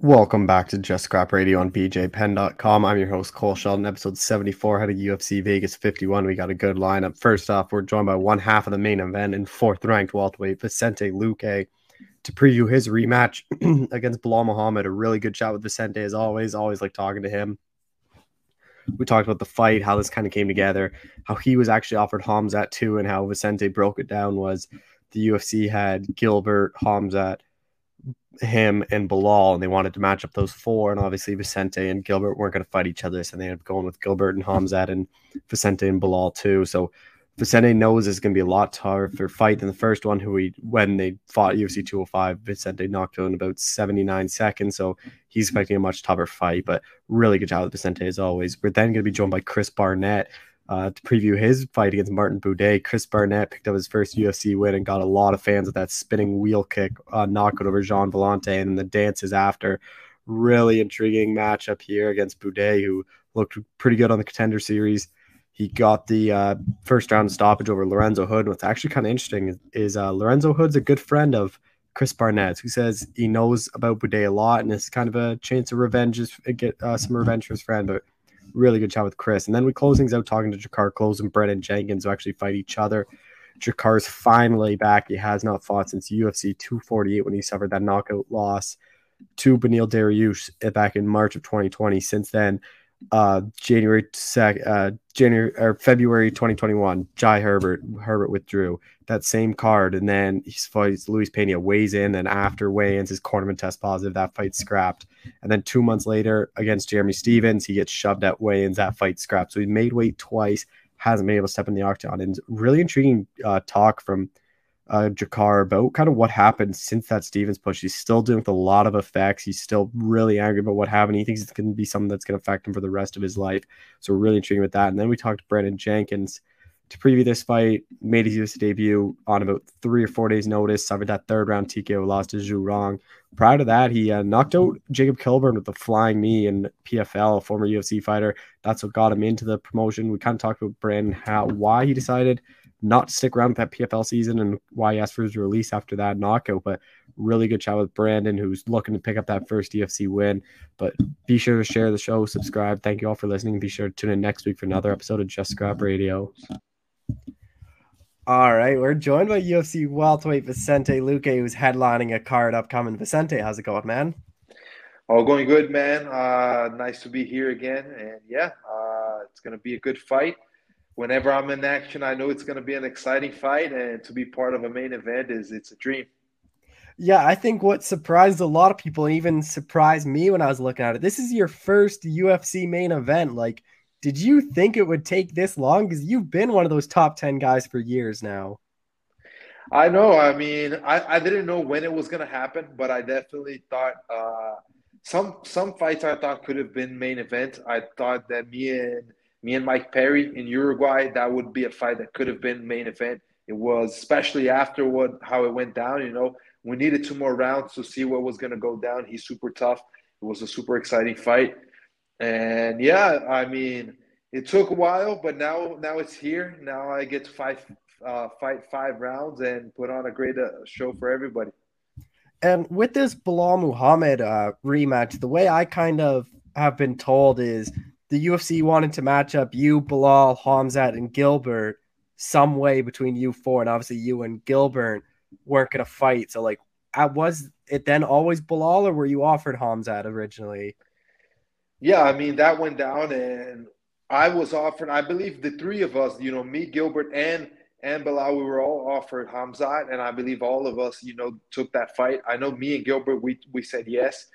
Welcome back to Just Scrap Radio on BJPenn.com. I'm your host, Cole Sheldon, episode 74 out of UFC Vegas 51. We got a good lineup. First off, we're joined by one half of the main event and fourth ranked welterweight Vicente Luque to preview his rematch against Belal Muhammad. A really good chat with Vicente as always. Always like talking to him. We talked about the fight, how this kind of came together, how he was actually offered Khamzat too, and how Vicente broke it down was the UFC had Gilbert, Khamzat, him and Belal, and they wanted to match up those four. And obviously, Vicente and Gilbert weren't going to fight each other, so they ended up going with Gilbert and hmm. Khamzat and Vicente and Belal too. So Vicente knows it's going to be a lot tougher fight than the first one. Who he when they fought UFC 205, Vicente knocked out in about 79 seconds, so he's hmm. expecting a much tougher fight. But really good job with Vicente as always. We're then going to be joined by Chris Barnett, uh, to preview his fight against Martin Buday. Chris Barnett picked up his first UFC win and got a lot of fans with that spinning wheel kick uh, knockout over Gian Villante and the dances after. Really intriguing matchup here against Buday, who looked pretty good on the contender series. He got the uh, first round stoppage over Lorenzo Hood. What's actually kind of interesting is, is uh, Lorenzo Hood's a good friend of Chris Barnett, who says he knows about Buday a lot, and it's kind of a chance of revenge, just get uh, some revenge for his friend. But really good chat with Chris. And then we close things out talking to Drakkar Klose and Brandon Jenkins, who actually fight each other. Drakkar's finally back. He has not fought since UFC 248 when he suffered that knockout loss to Beneil Dariush back in March of 2020. Since then, uh, January sec, uh, January or February 2021, Jai Herbert Herbert withdrew that same card, and then he fights Luis Pena, weighs in, and after weigh-ins, his cornerman test positive. That fight scrapped, and then two months later against Jeremy Stephens, he gets shoved at weigh-ins. That fight scrapped. So he made weight twice, hasn't been able to step in the octagon, and really intriguing uh, talk from uh, Drakkar about kind of what happened since that Stephens push. He's still dealing with a lot of effects. He's still really angry about what happened. He thinks it's going to be something that's going to affect him for the rest of his life. So we're really intrigued with that. And then we talked to Brandon Jenkins to preview this fight. Made his UFC debut on about three or four days' notice. Suffered that third round TKO loss to Zhu Rong. Prior to that, he uh, knocked out Jacob Kilburn with a flying knee in PFL, a former UFC fighter. That's what got him into the promotion. We kind of talked about Brandon how why he decided not stick around with that PFL season and why he asked for his release after that knockout. But really good chat with Brandon, who's looking to pick up that first UFC win. But be sure to share the show, subscribe. Thank you all for listening. Be sure to tune in next week for another episode of Just Scrap Radio. All right, we're joined by UFC welterweight Vicente Luque, who's headlining a card upcoming. Vicente, how's it going, man? All going good, man. Uh, nice to be here again, and yeah, uh, it's gonna be a good fight whenever I'm in action, I know it's going to be an exciting fight, and to be part of a main event is it's a dream. Yeah, I think what surprised a lot of people, even surprised me when I was looking at it. This is your first UFC main event. Like, did you think it would take this long? Because you've been one of those top ten guys for years now. I know. I mean, I, I didn't know when it was going to happen, but I definitely thought uh, some some fights I thought could have been main event. I thought that me and me and Mike Perry in Uruguay, that would be a fight that could have been main event. It was especially after what how it went down. You know, we needed two more rounds to see what was going to go down. He's super tough. It was a super exciting fight, and yeah, I mean, it took a while, but now now it's here. Now I get to fight uh, fight five rounds and put on a great uh, show for everybody. And with this Belal Muhammad uh, rematch, the way I kind of have been told is the UFC wanted to match up you, Belal, Hamzat, and Gilbert some way between you four, and obviously you and Gilbert weren't going to fight. So, like, was it then always Belal, or were you offered Hamzat originally? Yeah, I mean that went down, and I was offered. I believe the three of us, you know, me, Gilbert, and and Belal, we were all offered Hamzat, and I believe all of us, you know, took that fight. I know me and Gilbert, we we said yes.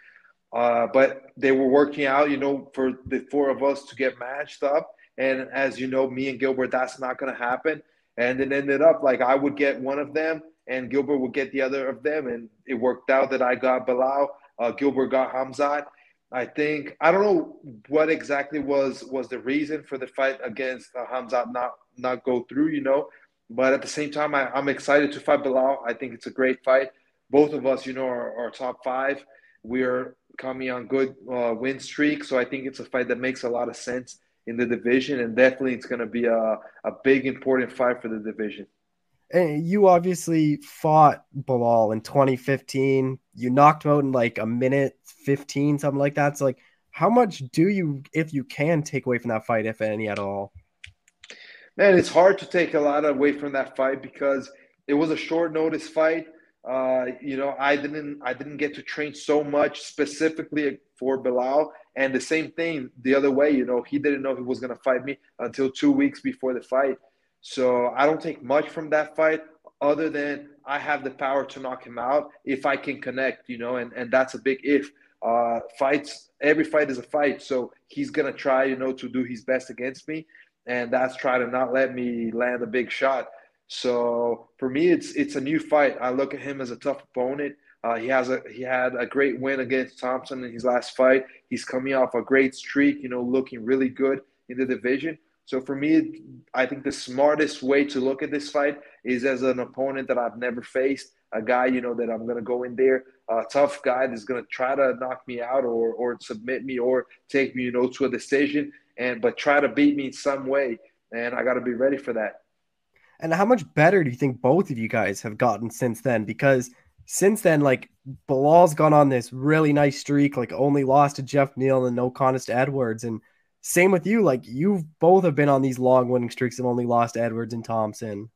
Uh, but they were working out, you know, for the four of us to get matched up. And as you know, me and Gilbert, that's not going to happen. And it ended up like I would get one of them and Gilbert would get the other of them. And it worked out that I got Belal, uh, Gilbert got Khamzat. I think I don't know what exactly was was the reason for the fight against uh, Khamzat not not go through, you know. But at the same time, I, am excited to fight Belal. I think it's a great fight. Both of us, you know, are, are top five. We're coming on good uh, win streak. So I think it's a fight that makes a lot of sense in the division, and definitely it's going to be a, a big important fight for the division. And you obviously fought Belal in 2015. You knocked him out in like a minute 15, something like that. So, like, how much do you, if you can, take away from that fight, if any at all? Man, it's hard to take a lot away from that fight because it was a short notice fight. Uh, you know, I didn't I didn't get to train so much specifically for Belal. And the same thing the other way, you know, he didn't know he was gonna fight me until two weeks before the fight. So I don't take much from that fight other than I have the power to knock him out if I can connect, you know, and, and that's a big if. Uh, fights, every fight is a fight. So he's going to try, you know, to do his best against me. And that's try to not let me land a big shot. So for me, it's it's a new fight. I look at him as a tough opponent. Uh, he has a he had a great win against Thompson in his last fight. He's coming off a great streak, you know, looking really good in the division. So for me, I think the smartest way to look at this fight is as an opponent that I've never faced, a guy you know that I'm to go in there, a tough guy that's to try to knock me out or or submit me or take me you know to a decision, and but try to beat me in some way, and I got to be ready for that. And how much better do you think both of you guys have gotten since then? Because since then, like Belal's gone on this really nice streak, like only lost to Geoff Neal and no contest Edwards, and same with you. Like you've both have been on these long winning streaks and only lost Edwards and Thompson.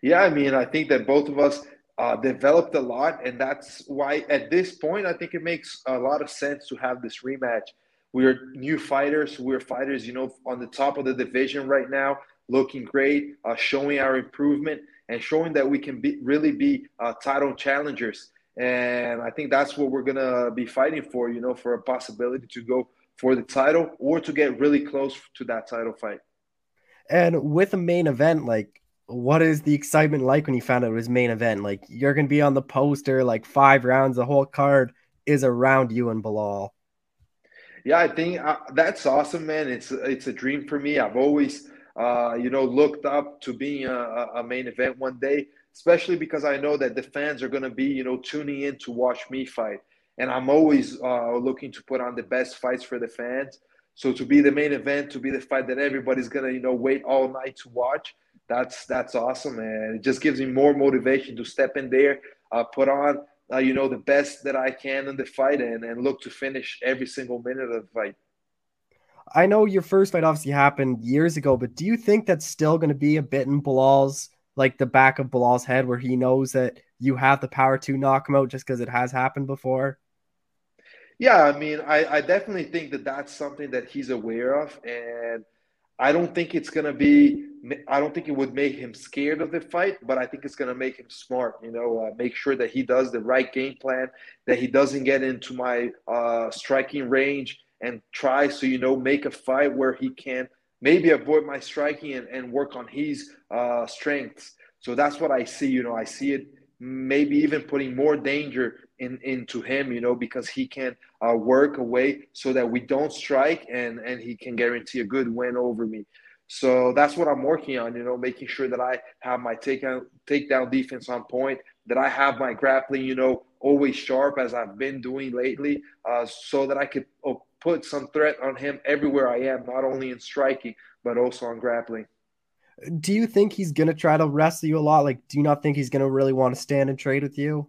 Yeah, I mean, I think that both of us uh, developed a lot, and that's why at this point I think it makes a lot of sense to have this rematch. We're new fighters. We're fighters, you know, on the top of the division right now, looking great, uh, showing our improvement, and showing that we can be really be uh, title challengers. And I think that's what we're gonna be fighting for, you know, for a possibility to go for the title or to get really close to that title fight. And with a main event, like what is the excitement like when you found out it was main event? Like you're gonna be on the poster, like five rounds, the whole card is around you and Belal. Yeah, I think uh, that's awesome, man. It's it's a dream for me. I've always, uh, you know, looked up to being a, a main event one day, especially because I know that the fans are gonna be, you know, tuning in to watch me fight and I'm always uh, looking to put on the best fights for the fans. So to be the main event, to be the fight that everybody's gonna you know wait all night to watch, that's that's awesome, and it just gives me more motivation to step in there, uh, put on uh, you know the best that I can in the fight, and and look to finish every single minute of the fight. I know your first fight obviously happened years ago, but do you think that's still going to be a bit in Belal's like the back of Belal's head, where he knows that you have the power to knock him out just because it has happened before? Yeah, I mean, I, I definitely think that that's something that he's aware of, and I don't think it's gonna be. I don't think it would make him scared of the fight, but I think it's gonna make him smart. You know, uh, make sure that he does the right game plan, that he doesn't get into my uh, striking range and try to you know make a fight where he can maybe avoid my striking and, and work on his uh, strengths. So that's what I see. You know, I see it maybe even putting more danger in into him, you know, because he can uh, work away so that we don't strike and and he can guarantee a good win over me. So that's what I'm working on, you know, making sure that I have my takedown takedown defense on point, that I have my grappling, you know, always sharp as I've been doing lately, uh, so that I could uh, put some threat on him everywhere I am, not only in striking but also on grappling. Do you think he's gonna try to wrestle you a lot? Like, do you not think he's gonna really want to stand and trade with you?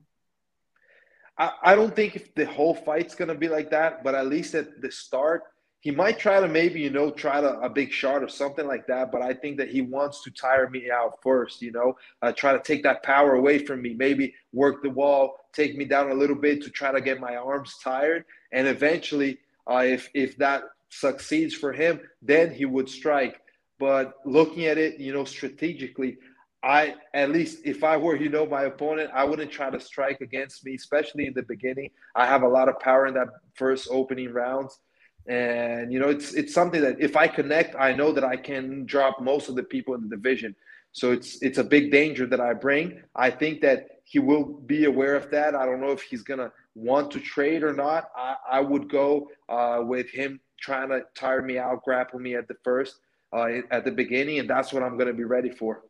I, I don't think if the whole fight's gonna be like that, but at least at the start, he might try to maybe you know try to a big shot or something like that. But I think that he wants to tire me out first. You know, uh, try to take that power away from me. Maybe work the wall, take me down a little bit to try to get my arms tired, and eventually, uh, if if that succeeds for him, then he would strike. But looking at it, you know, strategically, I at least if I were, you know, my opponent, I wouldn't try to strike against me, especially in the beginning. I have a lot of power in that first opening rounds. And you know, it's it's something that if I connect, I know that I can drop most of the people in the division. So it's it's a big danger that I bring. I think that he will be aware of that. I don't know if he's gonna want to trade or not. I, I would go uh, with him trying to tire me out, grapple me at the first, uh, at the beginning, and that's what I'm gonna be ready for.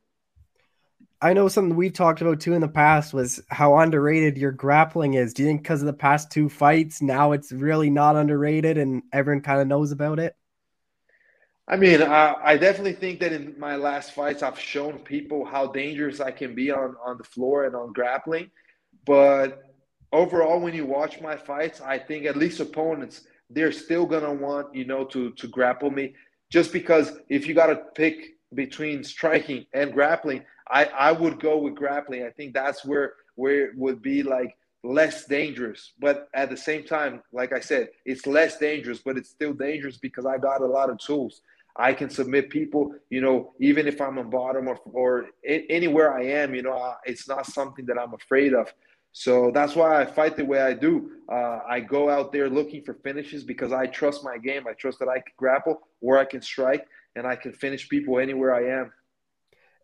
I know something we've talked about too in the past was how underrated your grappling is. Do you think because of the past two fights, now it's really not underrated and everyone kind of knows about it? I mean, I, I, definitely think that in my last fights, I've shown people how dangerous I can be on, on the floor and on grappling. But overall, when you watch my fights, I think at least opponents, they're still to want, you know, to, to grapple me. Just because if you got to pick between striking and grappling, I, I would go with grappling. I think that's where, where it would be like less dangerous. But at the same time, like I said, it's less dangerous, but it's still dangerous because I got a lot of tools. I can submit people, you know, even if I'm on bottom or, or anywhere I am, you know, it's not something that I'm afraid of. So that's why I fight the way I do. Uh, I go out there looking for finishes because I trust my game. I trust that I can grapple or I can strike and I can finish people anywhere I am.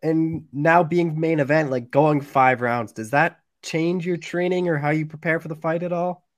And now being main event, like going five rounds, does that change your training or how you prepare for the fight at all?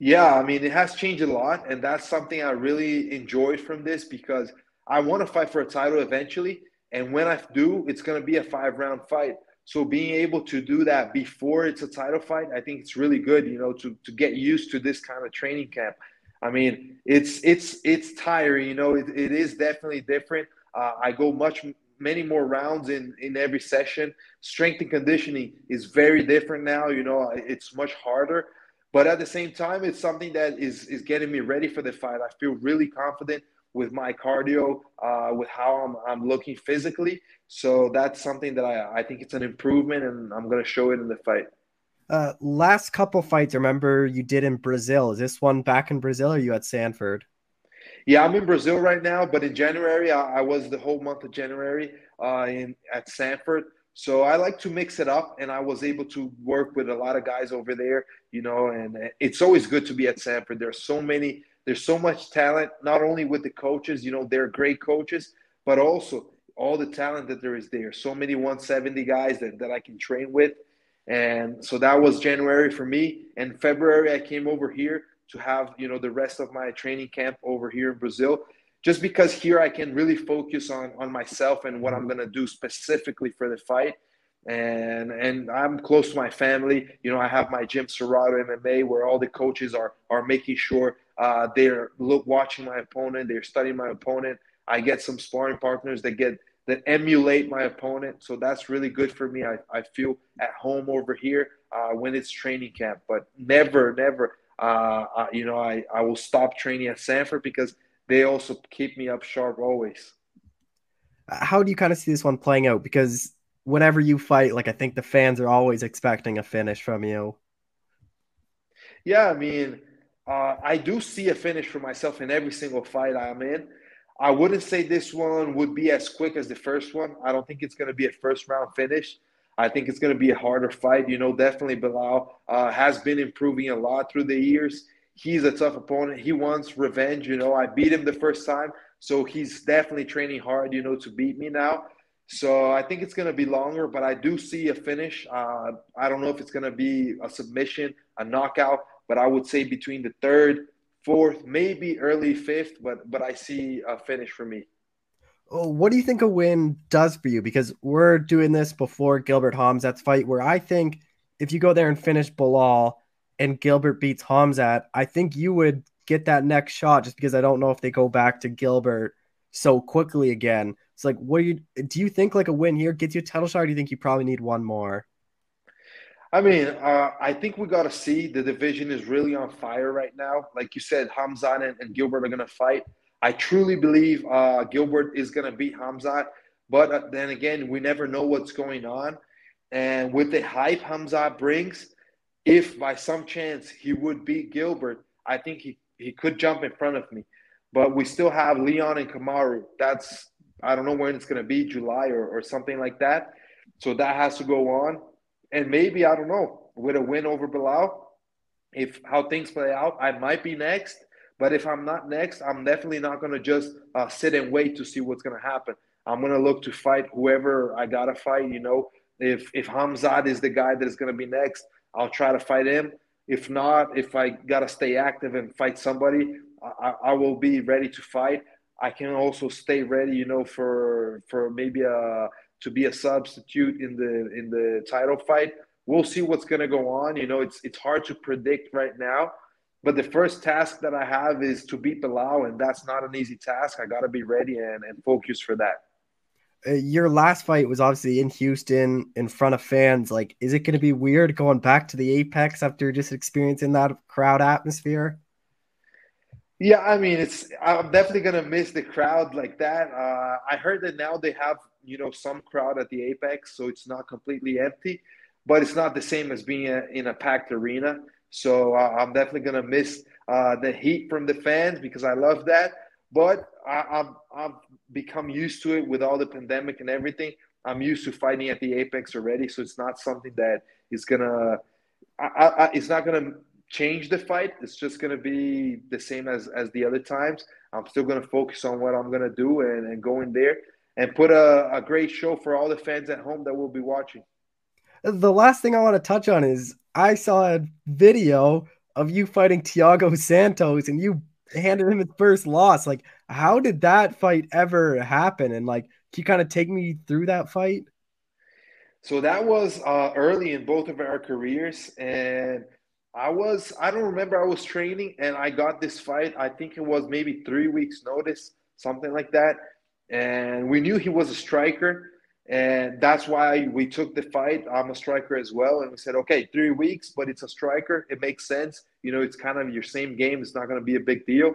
Yeah, I mean, it has changed a lot. And that's something I really enjoyed from this because I want to fight for a title eventually. And when I do, it's going to be a five round fight. So being able to do that before it's a title fight, I think it's really good, you know, to, to get used to this kind of training camp. I mean, it's it's it's tiring, you know. It, it is definitely different. Uh, I go much many more rounds in in every session. Strength and conditioning is very different now. You know, it's much harder. But at the same time, it's something that is is getting me ready for the fight. I feel really confident with my cardio, uh, with how I'm, I'm looking physically. So that's something that I, I think it's an improvement, and I'm going to show it in the fight. Uh, last couple fights, remember you did in Brazil. Is this one back in Brazil or you at Sanford? Yeah, I'm in Brazil right now, but in January, I, I was the whole month of January uh, in at Sanford. So I like to mix it up, and I was able to work with a lot of guys over there, you know. And it's always good to be at Sanford. There's so many, there's so much talent, not only with the coaches, you know, they're great coaches, but also all the talent that there is there. So many 170 guys that, that I can train with. And so that was January for me. And February, I came over here to have, you know, the rest of my training camp over here in Brazil just because here I can really focus on on myself and what I'm gonna do specifically for the fight. And and I'm close to my family. You know, I have my gym Serato MMA where all the coaches are are making sure uh, they're look watching my opponent, they're studying my opponent. I get some sparring partners that get that emulate my opponent. So that's really good for me. I, I feel at home over here uh, when it's training camp, but never, never, uh, uh you know, I, I will stop training at Sanford because – they also keep me up sharp always. How do you kind of see this one playing out? Because whenever you fight, like I think the fans are always expecting a finish from you. Yeah, I mean, uh, I do see a finish for myself in every single fight I'm in. I wouldn't say this one would be as quick as the first one. I don't think it's going to be a first round finish. I think it's going to be a harder fight. You know, definitely Belal uh, has been improving a lot through the years he's a tough opponent. He wants revenge. You know, I beat him the first time, so he's definitely training hard. You know, to beat me now. So I think it's going to be longer, but I do see a finish. Uh, I don't know if it's going to be a submission, a knockout, but I would say between the third, fourth, maybe early fifth. But but I see a finish for me. Oh, what do you think a win does for you? Because we're doing this before Gilbert Hamzat's fight, where I think if you go there and finish Belal, and Gilbert beats Hamzat, I think you would get that next shot just because I don't know if they go back to Gilbert so quickly again. It's like, what do you do? You think like a win here gets you a title shot? Do you think you probably need one more? I mean, uh, I think we got to see the division is really on fire right now. Like you said, Hamzat and, and Gilbert are going to fight. I truly believe uh, Gilbert is going to beat Hamzat, but uh, then again, we never know what's going on. And with the hype Hamzat brings, if by some chance he would beat Gilbert, I think he, he could jump in front of me. But we still have Leon and Kamaru. That's I don't know when it's gonna be, July or, or something like that. So that has to go on. And maybe, I don't know, with a win over Belal, if how things play out, I might be next. But if I'm not next, I'm definitely not gonna just uh, sit and wait to see what's gonna happen. I'm gonna look to fight whoever I gotta fight. You know, if if Hamzad is the guy that is gonna be next, I'll try to fight him. If not, if I got to stay active and fight somebody, I, I, will be ready to fight. I can also stay ready, you know, for for maybe a to be a substitute in the in the title fight. We'll see what's going to go on. You know, it's it's hard to predict right now, But the first task that I have is to beat Belal, and that's not an easy task. I got to be ready and, and focus for that. Uh, your last fight was obviously in Houston in front of fans. Like, is it going to be weird going back to the Apex after just experiencing that crowd atmosphere? Yeah, I mean, it's I'm definitely gonna miss the crowd like that. Uh, I heard that now they have you know some crowd at the Apex, so it's not completely empty, but it's not the same as being a, in a packed arena. So uh, I'm definitely gonna miss uh, the heat from the fans because I love that. But I, I've I've become used to it with all the pandemic and everything. I'm used to fighting at the Apex already, so it's not something that is gonna. It's not gonna change the fight. It's just to be the same as as the other times. I'm still to focus on what I'm to do and, and go in there and put a, a great show for all the fans at home that will be watching. The last thing I want to touch on is I saw a video of you fighting Thiago Santos and you handed him his first loss. Like, how did that fight ever happen? And like, can you kind of take me through that fight? So that was uh, early in both of our careers, and I was, I don't remember, I was training and I got this fight. I think it was maybe three weeks' notice, something like that. And we knew he was a striker. And that's why we took the fight. I'm a striker as well. And we said, okay, three weeks, but it's a striker. It makes sense. You know, it's kind of your same game. It's not going to be a big deal.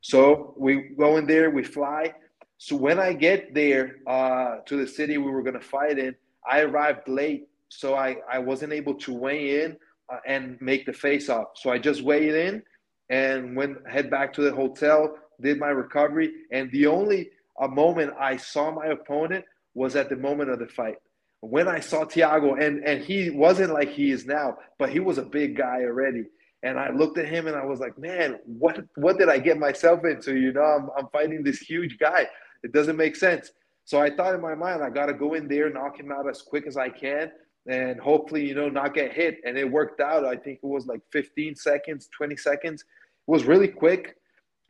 So we go in there, we fly. So when I get there uh, to the city we were going to fight in, I arrived late. So I, I wasn't able to weigh in uh, and make the face off. So I just weighed in and went head back to the hotel, did my recovery, and the only a moment I saw my opponent was at the moment of the fight. When I saw Thiago, and and he wasn't like he is now, but he was a big guy already. And I looked at him and I was like, man, what what did I get myself into? You know, I'm I'm fighting this huge guy. It doesn't make sense. So I thought in my mind, I got to go in there, knock him out as quick as I can, and hopefully, you know, not get hit. And it worked out. I think it was like 15 seconds, 20 seconds. It was really quick.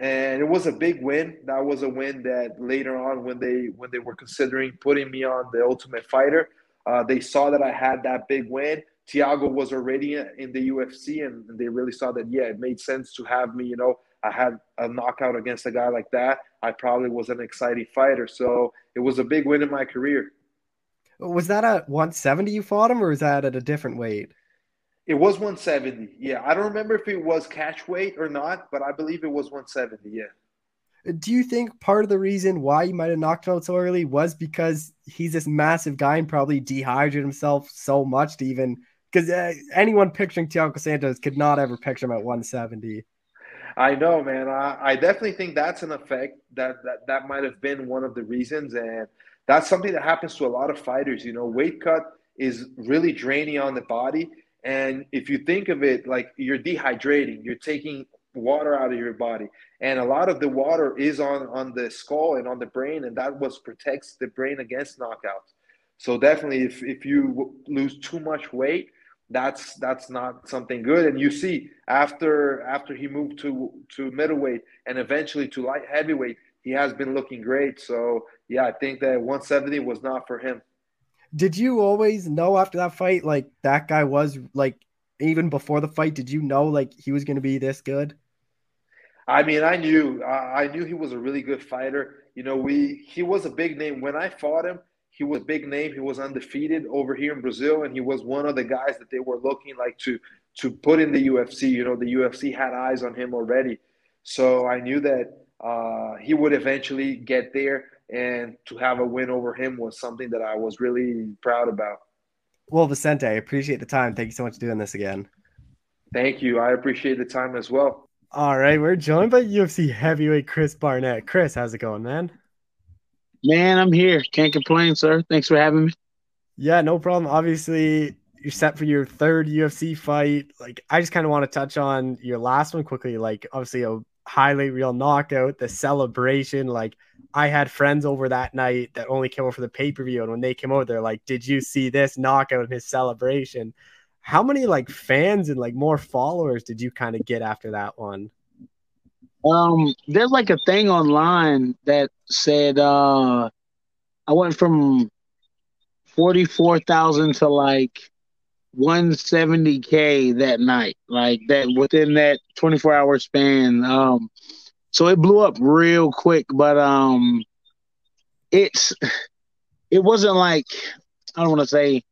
And it was a big win. That was a win that later on, when they when they were considering putting me on the Ultimate Fighter, uh, they saw that I had that big win. Thiago was already in the UFC, and they really saw that yeah, it made sense to have me. You know, I had a knockout against a guy like that. I probably was an exciting fighter, so it was a big win in my career. Was that at 170 you fought him, or was that at a different weight? It was 170. Yeah, I don't remember if it was catch weight or not, but I believe it was 170. Yeah. Do you think part of the reason why you might have knocked him out so early was because he's this massive guy and probably dehydrated himself so much to even because uh, anyone picturing Thiago Santos could not ever picture him at 170. I know, man. I, I definitely think that's an effect that that that might have been one of the reasons, and that's something that happens to a lot of fighters. You know, weight cut is really draining on the body. And if you think of it like you're dehydrating, you're taking water out of your body. And a lot of the water is on, on the skull and on the brain, and that was protects the brain against knockouts. So definitely if, if you lose too much weight, that's that's not something good. And you see after after he moved to to middleweight and eventually to light heavyweight, he has been looking great. So yeah, I think that 170 was not for him. Did you always know after that fight, like that guy was like even before the fight? Did you know like he was going to be this good? I mean, I knew I knew he was a really good fighter. You know, we he was a big name when I fought him. He was a big name. He was undefeated over here in Brazil, and he was one of the guys that they were looking like to to put in the UFC. You know, the UFC had eyes on him already, so I knew that uh, he would eventually get there and to have a win over him was something that I was really proud about. Well, Vicente, I appreciate the time. Thank you so much for doing this again. Thank you. I appreciate the time as well. All right, we're joined by UFC heavyweight Chris Barnett. Chris, how's it going, man? Man, I'm here. Can't complain, sir. Thanks for having me. Yeah, no problem. Obviously, you're set for your third UFC fight. Like, I just kind of want to touch on your last one quickly. Like, obviously, a highlight reel knockout, the celebration. Like I had friends over that night that only came over for the pay per view, and when they came over, they're like, "Did you see this knockout and his celebration?" How many like fans and like more followers did you kind of get after that one? Um, there's like a thing online that said uh I went from forty four thousand to like 170k that night, like that within that 24 hour span. Um, so it blew up real quick, but um, it's it wasn't like I don't want to say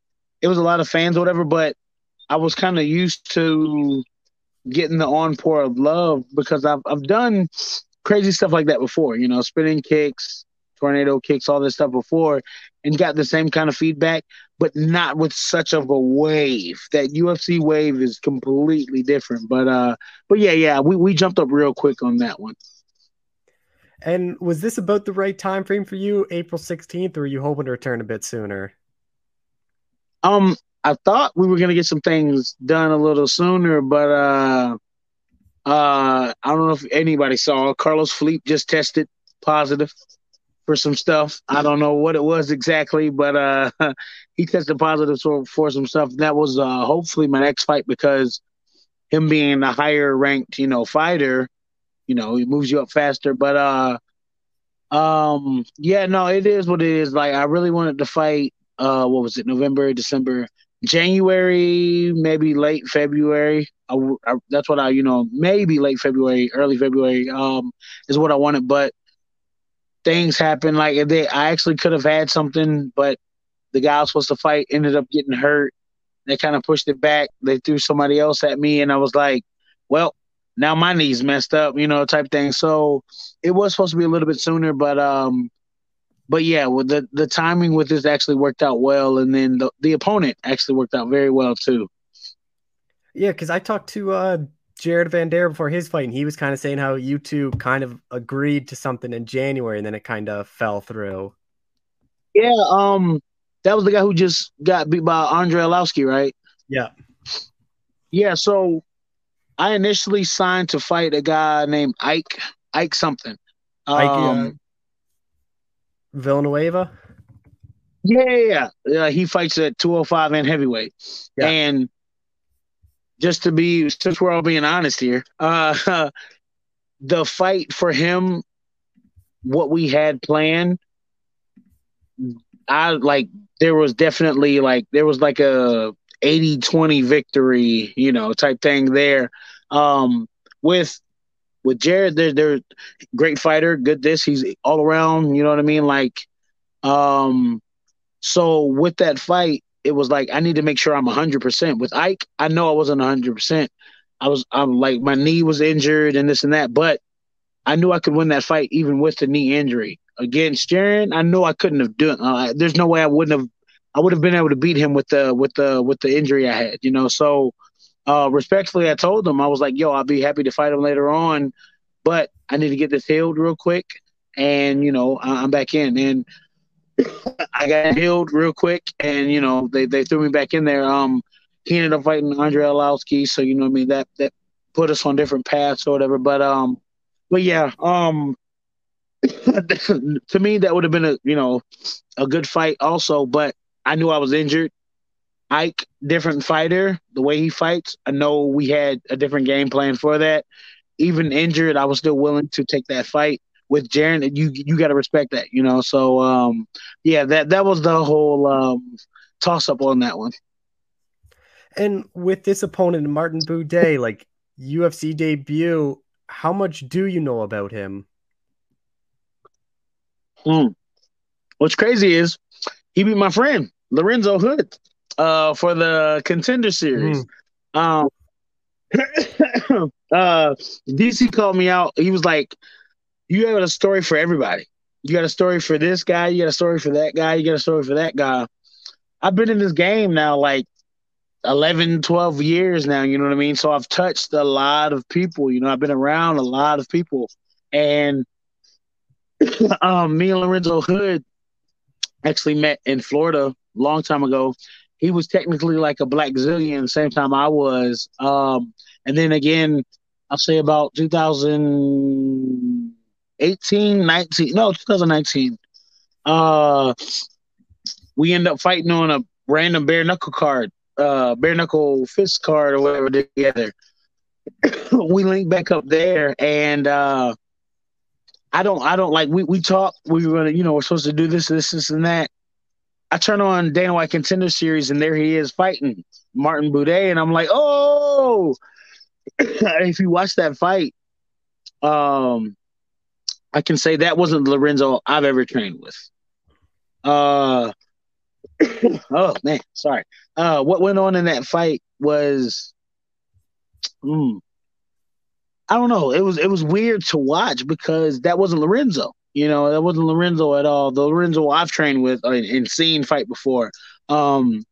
it was a lot of fans or whatever, but I was kind of used to getting the encore of love because I've I've done crazy stuff like that before, you know, spinning kicks, tornado kicks, all this stuff before, and got the same kind of feedback, but not with such of a wave. That UFC wave is completely different. But uh, but yeah, yeah, we we jumped up real quick on that one. And was this about the right time frame for you, April 16th, or were you hoping to return a bit sooner? Um, I thought we were gonna get some things done a little sooner, but uh, uh, I don't know if anybody saw Carlos Felipe just tested positive for some stuff. I don't know what it was exactly, but uh, he tested positive for, for some stuff. That was uh, hopefully my next fight because him being a higher ranked, you know, fighter, you know, he moves you up faster. But uh, um, yeah, no, it is what it is. Like I really wanted to fight. Uh, what was it? November, December, January, maybe late February. I, I, that's what I, you know, maybe late February, early February, um, is what I wanted. But things happen. Like they, I actually could have had something, but the guy I was supposed to fight ended up getting hurt. They kind of pushed it back. They threw somebody else at me, and I was like, "Well, now my knee's messed up," you know, type thing. So it was supposed to be a little bit sooner, but um, but yeah, with the the timing with this actually worked out well, and then the the opponent actually worked out very well too. Yeah, because I talked to uh Jared Vanderaa before his fight, and he was kind of saying how you two kind of agreed to something in January, and then it kind of fell through. Yeah, um, that was the guy who just got beat by Andre Arlovski, right? Yeah. Yeah, so I initially signed to fight a guy named Ike, Ike something. Ike uh, um, uh, Villanueva. Yeah, yeah, yeah. he fights at 205 and heavyweight. Yeah. And just to be since we're all being honest here, uh, the fight for him, what we had planned, I like there was definitely like there was like a 80-20 victory, you know, type thing there. Um, with with Jared, they're they're great fighter, good this, he's all around, you know what I mean? Like um so with that fight, it was like I need to make sure I'm 100%. With Ike, I know I wasn't 100%. I was I'm like my knee was injured and this and that, but I knew I could win that fight even with the knee injury. Against Jaron, I knew I couldn't have done. Uh, there's no way I wouldn't have. I would have been able to beat him with the with the with the injury I had. You know, so uh, respectfully, I told him I was like, "Yo, I'll be happy to fight him later on, but I need to get this healed real quick." And you know, I'm back in, and I got healed real quick, and you know they, they threw me back in there. Um, he ended up fighting Andre Arlovski, so you know I mean that that put us on different paths or whatever. But um, but yeah, um, to me that would have been a you know a good fight also. But I knew I was injured. Ike, different fighter, the way he fights. I know we had a different game plan for that. Even injured, I was still willing to take that fight with Jaron, you you got to respect that, you know. So um, yeah, that that was the whole um, toss up on that one. And with this opponent, Martin Buday, like UFC debut, how much do you know about him? Hmm. What's crazy is he beat my friend Lorenzo Hood uh, for the contender series. Mm. Um, uh, DC called me out. He was like, you have a story for everybody. You got a story for this guy, you got a story for that guy, you got a story for that guy. I've been in this game now like 11, 12 years now, you know what I mean? So I've touched a lot of people, you know, I've been around a lot of people. And um, me and Lorenzo Hood actually met in Florida long time ago. He was technically like a black zillion, the same time I was. Um, and then again, I'll say about 2000 18, 19, no, 2019. Uh, we end up fighting on a random bare knuckle card, uh, bare knuckle fist card or whatever together. we link back up there, and uh, I don't, I don't like. We we talk. We were gonna, you know, we're supposed to do this, this, this, and that. I turn on Dana White Contender Series, and there he is fighting Martin Buday, and I'm like, oh. if you watch that fight, um, I can say that wasn't Lorenzo I've ever trained with. Uh, oh man, sorry. Uh, what went on in that fight was, mm, I don't know. It was it was weird to watch because that wasn't Lorenzo. You know, that wasn't Lorenzo at all. The Lorenzo I've trained with and, and seen fight before. Um,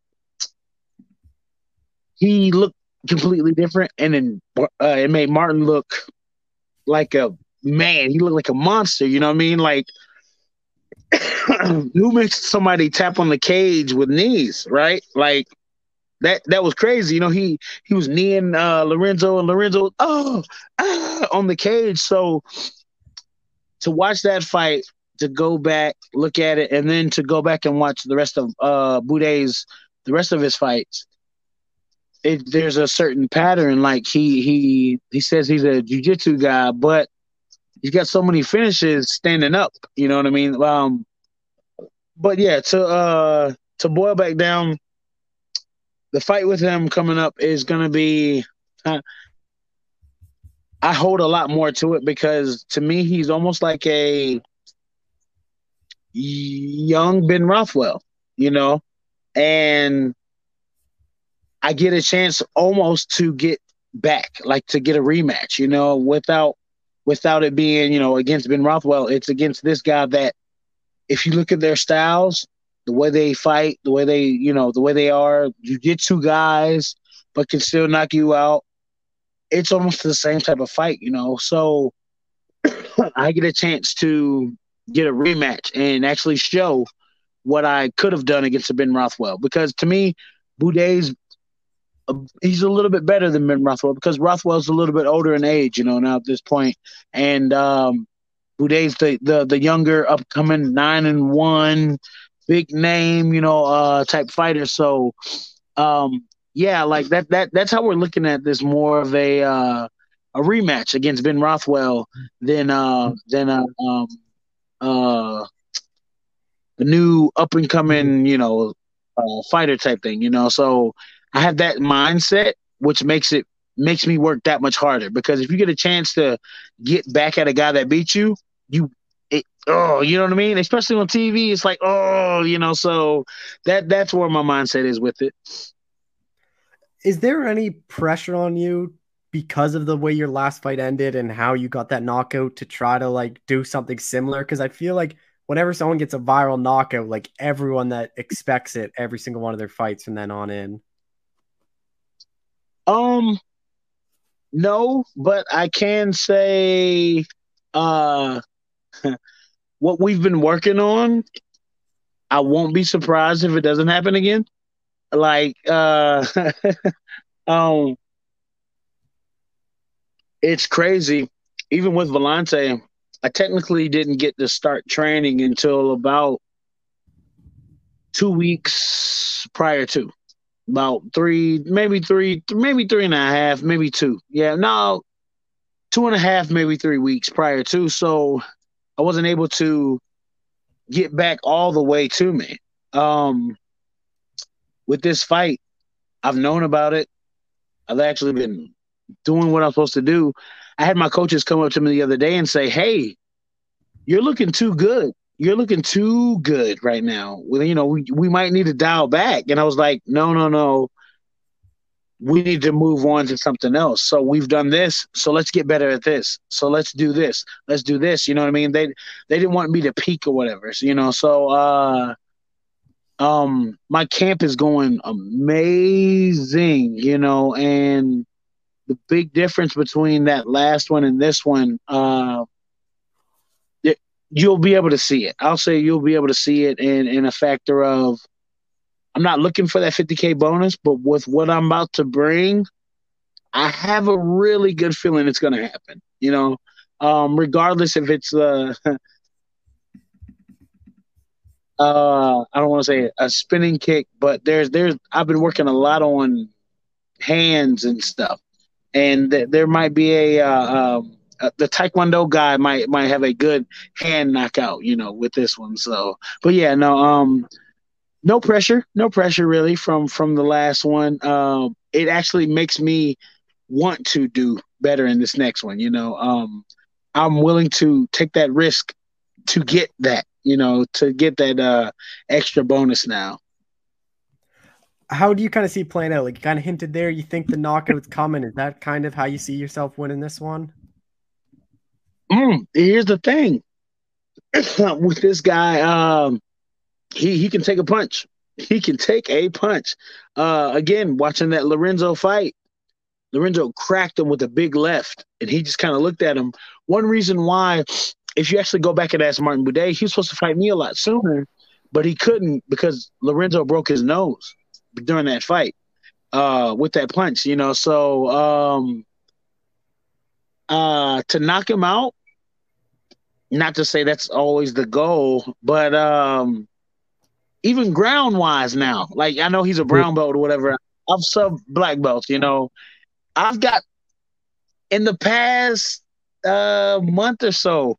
he looked completely different, and then uh, it made Martin look like a man. He looked like a monster. You know what I mean? Like who makes somebody tap on the cage with knees, right? Like that that was crazy. You know, he he was kneeing uh, Lorenzo and Lorenzo oh ah, on the cage. So to watch that fight, to go back, look at it, and then to go back and watch the rest of uh Buday's the rest of his fights. It, there's a certain pattern. Like he he he says he's a jujitsu guy, but he's got so many finishes standing up. You know what I mean? Um, but yeah, to uh to boil back down, the fight with him coming up is gonna be. Uh, I hold a lot more to it because to me he's almost like a young Ben Rothwell, you know, and I get a chance almost to get back, like to get a rematch, you know, without without it being, you know, against Ben Rothwell. It's against this guy that, if you look at their styles, the way they fight, the way they, you know, the way they are, you get two guys, but can still knock you out. It's almost the same type of fight, you know. So I get a chance to get a rematch and actually show what I could have done against Ben Rothwell. Because to me, Buday's he's a little bit better than Ben Rothwell because Rothwell's a little bit older in age, you know, now at this point, and um, Buday's the, the the younger, upcoming nine and one, big name, you know, uh, type fighter. So, um, yeah, like that that that's how we're looking at this more of a uh, a rematch against Ben Rothwell than uh than a um uh the new up and coming, you know, uh, fighter type thing, you know. So I have that mindset, which makes it makes me work that much harder because if you get a chance to get back at a guy that beat you, you it, oh, you know what I mean? Especially on TV, it's like, oh, you know, so that that's where my mindset is with it. Is there any pressure on you because of the way your last fight ended and how you got that knockout to try to like do something similar? Because I feel like whenever someone gets a viral knockout, like everyone that expects it every single one of their fights from then on in. Um, no, but I can say, uh, what we've been working on. I won't be surprised if it doesn't happen again. Like, uh, um, it's crazy. Even with Villante, I technically didn't get to start training until about two weeks prior to about three, maybe three, maybe three and a half, maybe two. Yeah, no, two and a half, maybe three weeks prior to. So I wasn't able to get back all the way to me. Um, with this fight, I've known about it. I've actually been doing what I'm supposed to do. I had my coaches come up to me the other day and say, "Hey, you're looking too good you're looking too good right now. Well, you know, we, we might need to dial back. And I was like, no, no, no. We need to move on to something else. So we've done this. So let's get better at this. So let's do this. Let's do this. You know what I mean? They they didn't want me to peak or whatever. So, you know, so uh um my camp is going amazing, you know, and the big difference between that last one and this one, uh you'll be able to see it. I'll say you'll be able to see it in in a factor of I'm not looking for that 50k bonus, but with what I'm about to bring, I have a really good feeling it's going to happen. You know, um, regardless if it's uh, uh, I don't want to say a spinning kick, but there's there's I've been working a lot on hands and stuff, and th- there might be a uh, um, uh, the taekwondo guy might might have a good hand knockout, you know, with this one. So, but yeah, no, um, no pressure, no pressure really from from the last one. Um, it actually makes me want to do better in this next one. You know, um, I'm willing to take that risk to get that. You know, to get that uh, extra bonus now. How do you kind of see playing out? Like you kind of hinted there, you think the knockout's coming. Is that kind of how you see yourself winning this one? Mm, here's the thing with this guy. Um, he he can take a punch. He can take a punch. Uh, again, watching that Lorenzo fight, Lorenzo cracked him with a big left, and he just kind of looked at him. One reason why, if you actually go back and ask Martin Buday, he was supposed to fight me a lot sooner, but he couldn't because Lorenzo broke his nose during that fight uh, with that punch. You know, so um, uh, to knock him out, not to say that's always the goal, but um, even ground wise now. Like I know he's a brown belt or whatever. I've sub black belts, you know. I've got in the past uh month or so,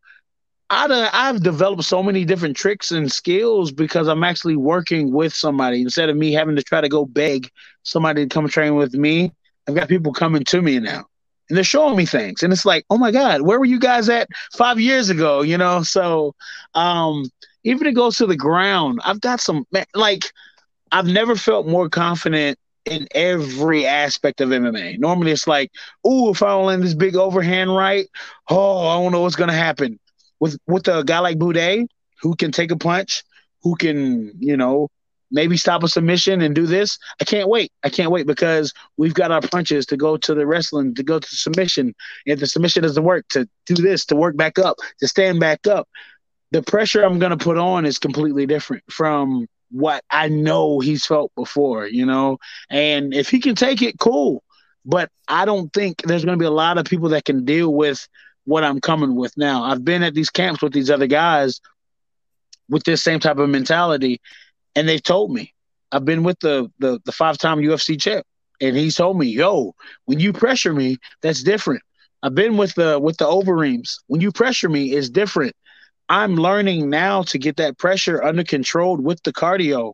I I've developed so many different tricks and skills because I'm actually working with somebody instead of me having to try to go beg somebody to come train with me. I've got people coming to me now and they're showing me things and it's like oh my god where were you guys at five years ago you know so um even it goes to the ground, I've got some like I've never felt more confident in every aspect of MMA. Normally it's like, oh, if I don't land this big overhand right, oh, I don't know what's gonna happen. With with a guy like Buday, who can take a punch, who can, you know, maybe stop a submission and do this. I can't wait. I can't wait because we've got our punches to go to the wrestling, to go to submission. If the submission doesn't work, to do this, to work back up, to stand back up the pressure I'm going to put on is completely different from what I know he's felt before, you know? And if he can take it, cool. But I don't think there's going to be a lot of people that can deal with what I'm coming with now. I've been at these camps with these other guys with this same type of mentality, and they've told me. I've been with the the, the five time UFC champ, and he told me, "Yo, when you pressure me, that's different." I've been with the with the Overeems. When you pressure me, it's different. I'm learning now to get that pressure under control with the cardio.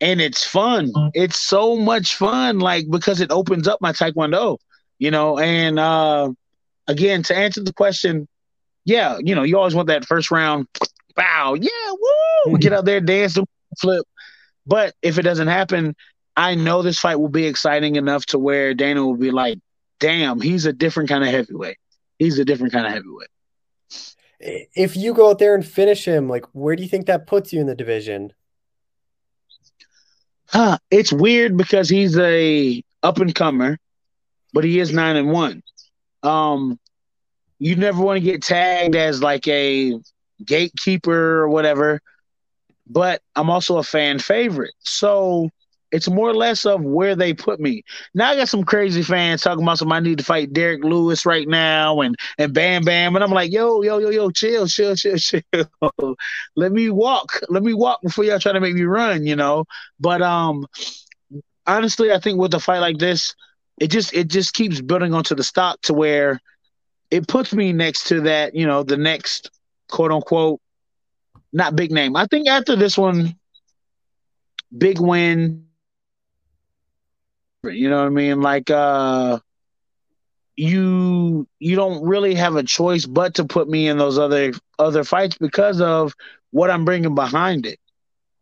And it's fun. Mm-hmm. It's so much fun, like because it opens up my taekwondo, you know. And uh again, to answer the question, yeah, you know, you always want that first round, wow, yeah, woo, mm-hmm. get out there, dance, flip. But if it doesn't happen, I know this fight will be exciting enough to where Dana will be like, damn, he's a different kind of heavyweight. He's a different kind of heavyweight if you go out there and finish him, like where do you think that puts you in the division? Huh, it's weird because he's a up and comer, but he is nine and one. Um, you never want to get tagged as like a gatekeeper or whatever, but I'm also a fan favorite. So it's more or less of where they put me. Now I got some crazy fans talking about some I need to fight Derrick Lewis right now and and Bam Bam. And I'm like, yo, yo, yo, yo, chill, chill, chill, chill. Let me walk. Let me walk before y'all try to make me run, you know. But um honestly, I think with a fight like this, it just it just keeps building onto the stock to where it puts me next to that, you know, the next quote unquote not big name. I think after this one, big win, you know what I mean? Like uh you you don't really have a choice but to put me in those other other fights because of what I'm bringing behind it.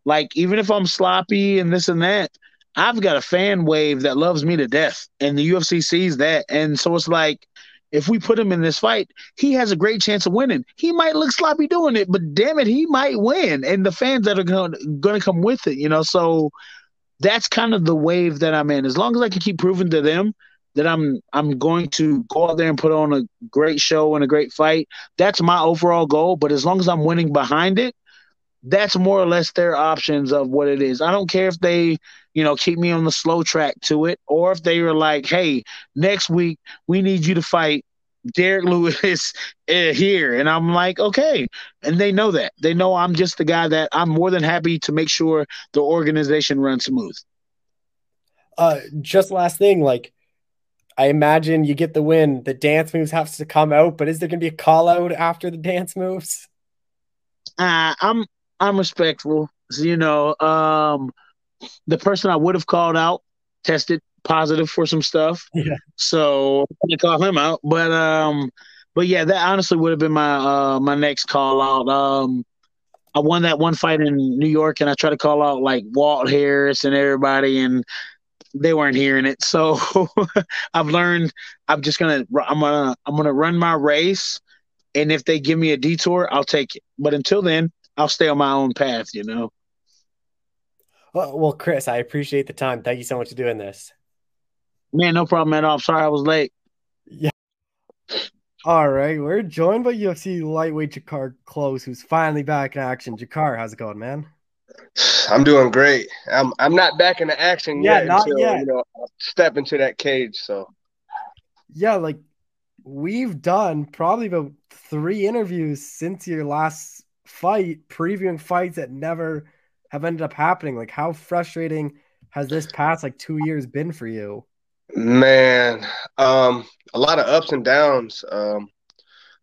Like even if I'm sloppy and this and that, I've got a fan wave that loves me to death, and the UFC sees that, and so it's like if we put him in this fight, he has a great chance of winning. He might look sloppy doing it, but damn it, he might win, and the fans that are going to come with it, you know. So that's kind of the wave that I'm in. As long as I can keep proving to them that I'm I'm going to go out there and put on a great show and a great fight, that's my overall goal. But as long as I'm winning behind it, that's more or less their options of what it is. I don't care if they, you know, keep me on the slow track to it, or if they were like, "Hey, next week we need you to fight Derrick Lewis here. And I'm like, okay. And they know that. They know I'm just the guy that I'm more than happy to make sure the organization runs smooth. Uh, just last thing, like, I imagine you get the win. The dance moves have to come out, but is there going to be a call out after the dance moves? Uh, I'm I'm respectful. You know, um, the person I would have called out tested positive for some stuff. Yeah. So I call him out. But um but yeah, that honestly would have been my uh my next call out. Um I won that one fight in New York and I tried to call out like Walt Harris and everybody and they weren't hearing it. So I've learned I'm just gonna I'm gonna I'm gonna run my race and if they give me a detour, I'll take it. But until then, I'll stay on my own path, you know. Well, well, Chris, I appreciate the time. Thank you so much for doing this. Man, no problem at all. I'm sorry I was late. Yeah. All right, we're joined by UFC lightweight Drakkar Klose, who's finally back in action. JaKarr, how's it going, man? I'm doing great. I'm I'm not back in the action yeah, yet not until yet. you know I step into that cage. So Yeah, like we've done probably about three interviews since your last fight, previewing fights that never have ended up happening. Like, how frustrating has this past like two years been for you? man, um, a lot of ups and downs. Um,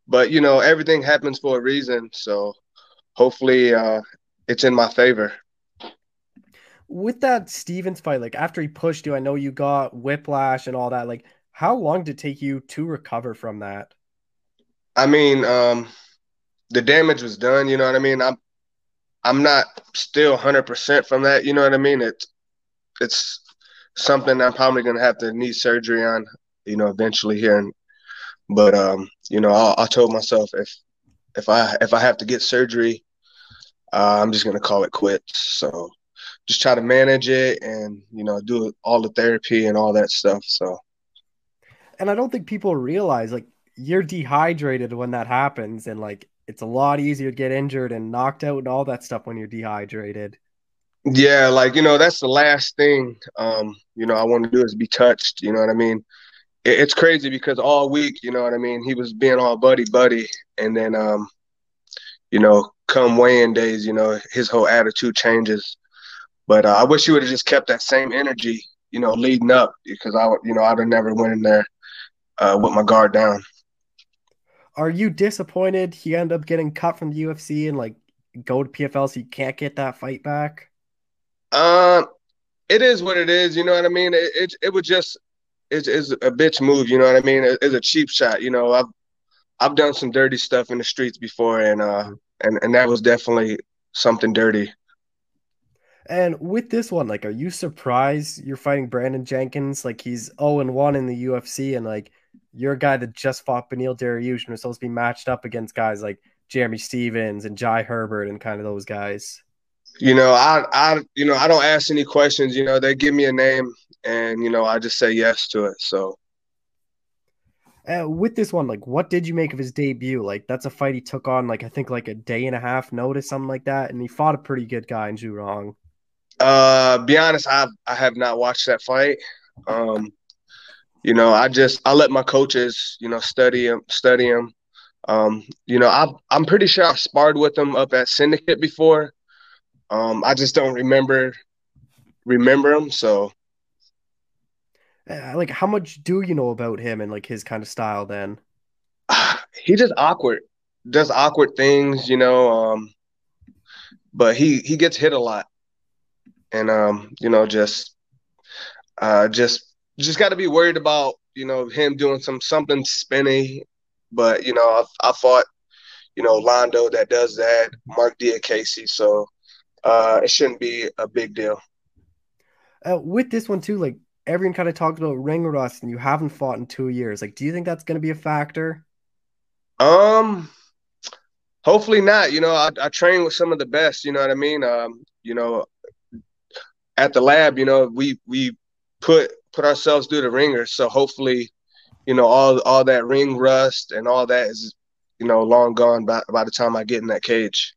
but you know everything happens for a reason. So hopefully uh, it's in my favor. With that Stephens fight, like after he pushed you, I know you got whiplash and all that. Like, how long did it take you to recover from that? I mean, um, the damage was done. You know what I mean. I'm I'm not still 100 percent from that. You know what I mean. It's it's something I'm probably gonna have to need surgery on. You know, eventually here. And, but um, you know, I, I told myself if if I if I have to get surgery, uh, I'm just gonna call it quits. So just try to manage it and you know do all the therapy and all that stuff. So And I don't think people realize like you're dehydrated when that happens, and like it's a lot easier to get injured and knocked out and all that stuff when you're dehydrated. yeah, like you know that's the last thing um, you know I want to do is be touched. You know what I mean? It, it's crazy because all week, you know what I mean, he was being all buddy buddy, and then um, you know come weighing days, you know his whole attitude changes. But uh, I wish he would have just kept that same energy, you know, leading up because I, would- you know, I'd have never went in there uh, with my guard down. Are you disappointed he ended up getting cut from the UFC and like go to PFL so you can't get that fight back? Um, it is what it is. You know what I mean? It it, it was just it's, it's a bitch move. You know what I mean? It, it's a cheap shot. You know, I've I've done some dirty stuff in the streets before, and uh, and and that was definitely something dirty. And with this one, like, are you surprised you're fighting Brandon Jenkins? Like, he's 0 and 1 in the UFC, and like, you're a guy that just fought Beneil Dariush and was supposed to be matched up against guys like Jeremy Stephens and Jai Herbert and kind of those guys. You know, I I you know I don't ask any questions. You know, they give me a name, and you know I just say yes to it. So Uh, with this one, like, what did you make of his debut? Like, that's a fight he took on, like, I think, like a day and a half notice, something like that, and he fought a pretty good guy in Zhu Rong. Uh, be honest, I I have not watched that fight. Um, you know, I just I let my coaches, you know, study him, study him. Um, you know, I I'm pretty sure I sparred with him up at Syndicate before. Um, I just don't remember remember him. So like, how much do you know about him and like his kind of style? Then, he just awkward, does awkward things, you know. Um, but he he gets hit a lot, and um, you know, just uh, just just got to be worried about you know him doing some something spinny. But you know, I, I fought you know Lando that does that, Marc Diakiese, so uh, it shouldn't be a big deal. uh, with this one too, like everyone kind of talked about ring rust, and you haven't fought in two years. Like, do you think that's going to be a factor? Um, hopefully not. You know, I, I train with some of the best. You know what I mean? Um, you know, at the lab, you know, we we put put ourselves through the ringer. So hopefully, you know, all all that ring rust and all that is, you know, long gone by by the time I get in that cage.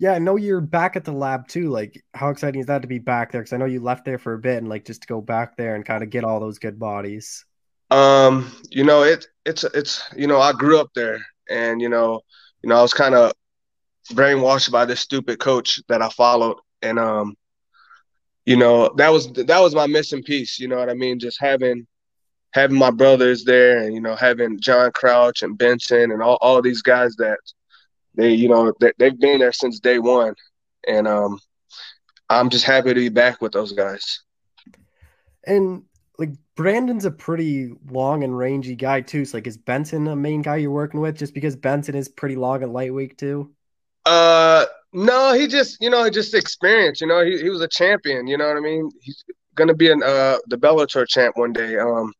Yeah, I know you're back at the lab too. Like, how exciting is that to be back there? Because I know you left there for a bit, and like just to go back there and kind of get all those good bodies. Um, you know, it it's it's you know, I grew up there and you know, you know, I was kind of brainwashed by this stupid coach that I followed and um you know, that was that was my missing piece, you know what I mean? Just having having my brothers there and you know, having John Crouch and Benson and all, all these guys that they, you know, they, they've been there since day one. And um I'm just happy to be back with those guys. And like Brandon's a pretty long and rangy guy too. So like, is Benson a main guy you're working with? Just because Benson is pretty long and lightweight too. Uh, no, he just you know just experience. You know, he he was a champion. You know what I mean? He's gonna be an uh the Bellator champ one day. Um,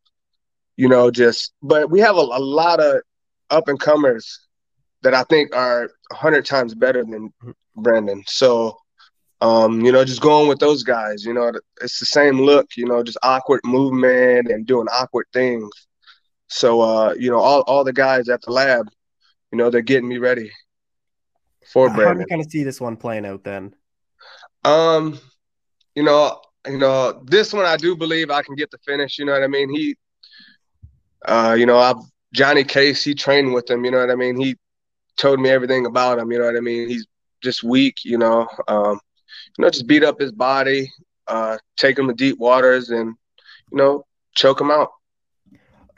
you know, just but we have a, a lot of up and comers that I think are hundred times better than Brandon. So um, you know, just going with those guys, you know, it's the same look, you know, just awkward movement and doing awkward things. So, uh, you know, all, all the guys at the lab, you know, they're getting me ready for Brandon. How do you kind of see this one playing out then? Um, you know, you know, this one I do believe I can get the finish. You know what I mean? He, uh, you know, I've Johnny Case. He trained with him. You know what I mean? He told me everything about him. You know what I mean? He's just weak. You know, um, you know, just beat up his body, uh, take him to deep waters, and you know, choke him out.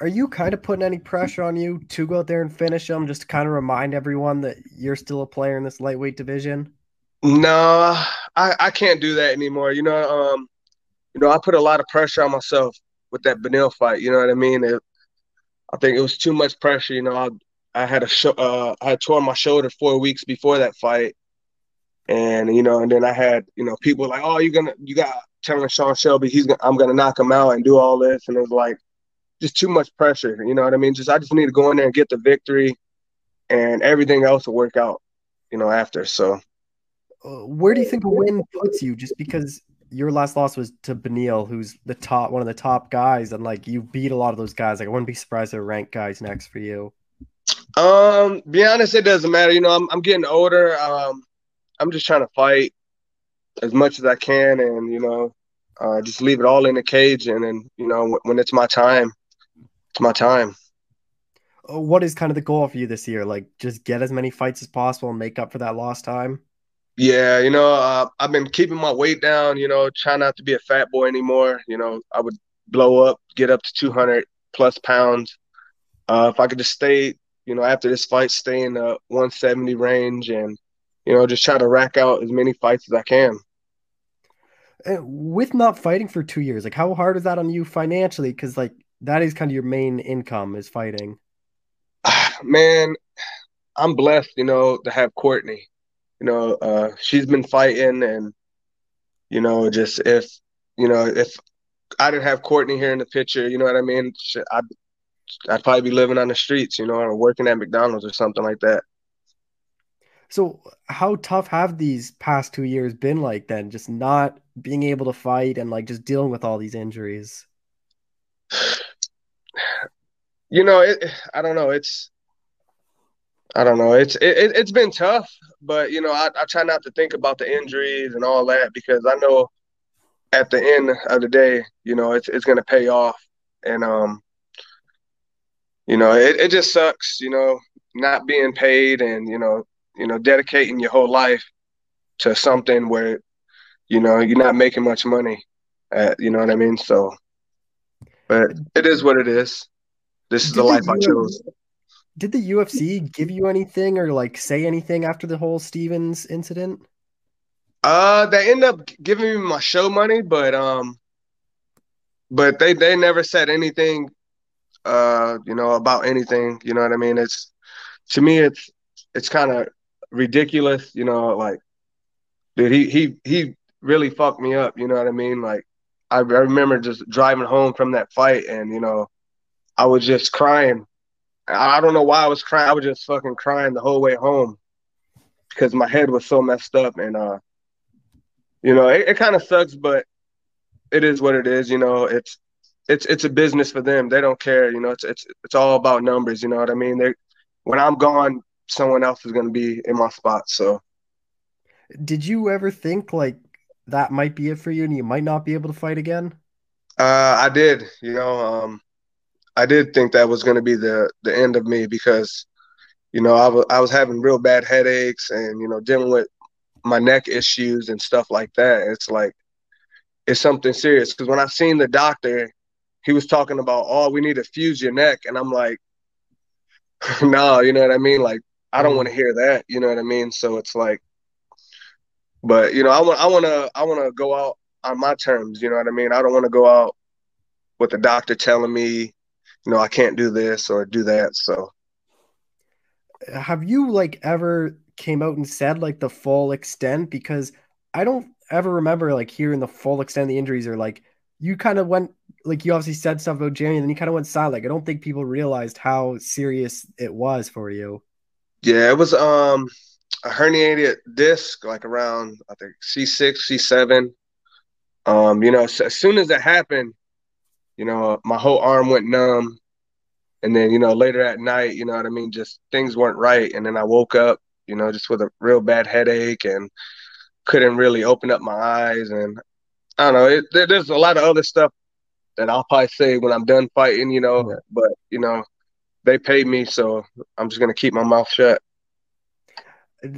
Are you kind of putting any pressure on you to go out there and finish him, just to kind of remind everyone that you're still a player in this lightweight division? No, I, I can't do that anymore. You know, um, you know, I put a lot of pressure on myself with that Beneil fight. You know what I mean? It, I think it was too much pressure. You know, I I had a show, uh, I had torn my shoulder four weeks before that fight, and you know, and then I had you know people like, oh, you're gonna you got telling Sean Shelby he's gonna, I'm gonna knock him out and do all this, and it was like just too much pressure. You know what I mean? Just I just need to go in there and get the victory, and everything else will work out. You know, after so. Uh, where do you think a win puts you? Just because your last loss was to Beneil, who's the top one of the top guys, and like you beat a lot of those guys. Like I wouldn't be surprised if ranked guys next for you. Um, be honest, it doesn't matter. You know, I'm I'm getting older. Um, I'm just trying to fight as much as I can, and you know, uh, just leave it all in the cage, and then you know, when it's my time, it's my time. Uh, what is kind of the goal for you this year? Like, just get as many fights as possible and make up for that lost time. Yeah, you know, uh, I've been keeping my weight down. You know, trying not to be a fat boy anymore. You know, I would blow up, get up to 200 plus pounds. Uh, if I could just stay, you know, after this fight, stay in the 170 range and you know, just try to rack out as many fights as I can. With not fighting for two years, like how hard is that on you financially? Because like that is kind of your main income is fighting. Man, I'm blessed, you know, to have Courtney. You know, uh, she's been fighting, and you know, just if you know, if I didn't have Courtney here in the picture, you know what I mean? I'd I'd probably be living on the streets, you know, or working at McDonald's or something like that. So, how tough have these past two years been like then? Just not being able to fight and like just dealing with all these injuries? You know, it, I don't know. It's, I don't know. It's it, it's been tough, but you know, I, I try not to think about the injuries and all that because I know at the end of the day, you know, it's it's gonna pay off, and um, you know, it, it just sucks, you know, not being paid and you know you know, dedicating your whole life to something where, you know, you're not making much money. At, you know what I mean? So, but it is what it is. This is did the life the I chose. Did the UFC give you anything or like say anything after the whole Stephens incident? Uh, they end up giving me my show money, but um, but they they never said anything, uh, you know, about anything. You know what I mean? It's to me, it's it's kind of ridiculous, you know, like dude, he he he really fucked me up, you know what I mean? Like I, I remember just driving home from that fight and, you know, I was just crying. I don't know why I was crying. I was just fucking crying the whole way home because my head was so messed up and uh you know, it, it kind of sucks, but it is what it is, you know. It's it's it's a business for them. They don't care, you know. It's it's it's all about numbers, you know what I mean? They when I'm gone, someone else is going to be in my spot. So, did you ever think like that might be it for you, and you might not be able to fight again? Uh, I did. You know, um, I did think that was going to be the the end of me because, you know, I was I was having real bad headaches and you know dealing with my neck issues and stuff like that. It's like it's something serious because when I seen the doctor, he was talking about, oh, we need to fuse your neck, and I'm like, no, you know what I mean? Like I don't want to hear that. You know what I mean? So it's like, But you know, I want I want to I want to go out on my terms. You know what I mean? I don't want to go out with the doctor telling me, you know, I can't do this or do that. So, have you like ever came out and said like the full extent? Because I don't ever remember like hearing the full extent of the injuries or like you kind of went like you obviously said stuff about Jerry and then you kind of went silent. Like I don't think people realized how serious it was for you. Yeah, it was um a herniated disc like around I think C6, C7. Um, you know, as soon as it happened, you know, my whole arm went numb. And then, you know, later at night, you know what I mean, just things weren't right. And then I woke up, you know, just with a real bad headache and couldn't really open up my eyes. And I don't know, it, there, there's a lot of other stuff that I'll probably say when I'm done fighting, you know, yeah. but, you know, they paid me, so I'm just going to keep my mouth shut.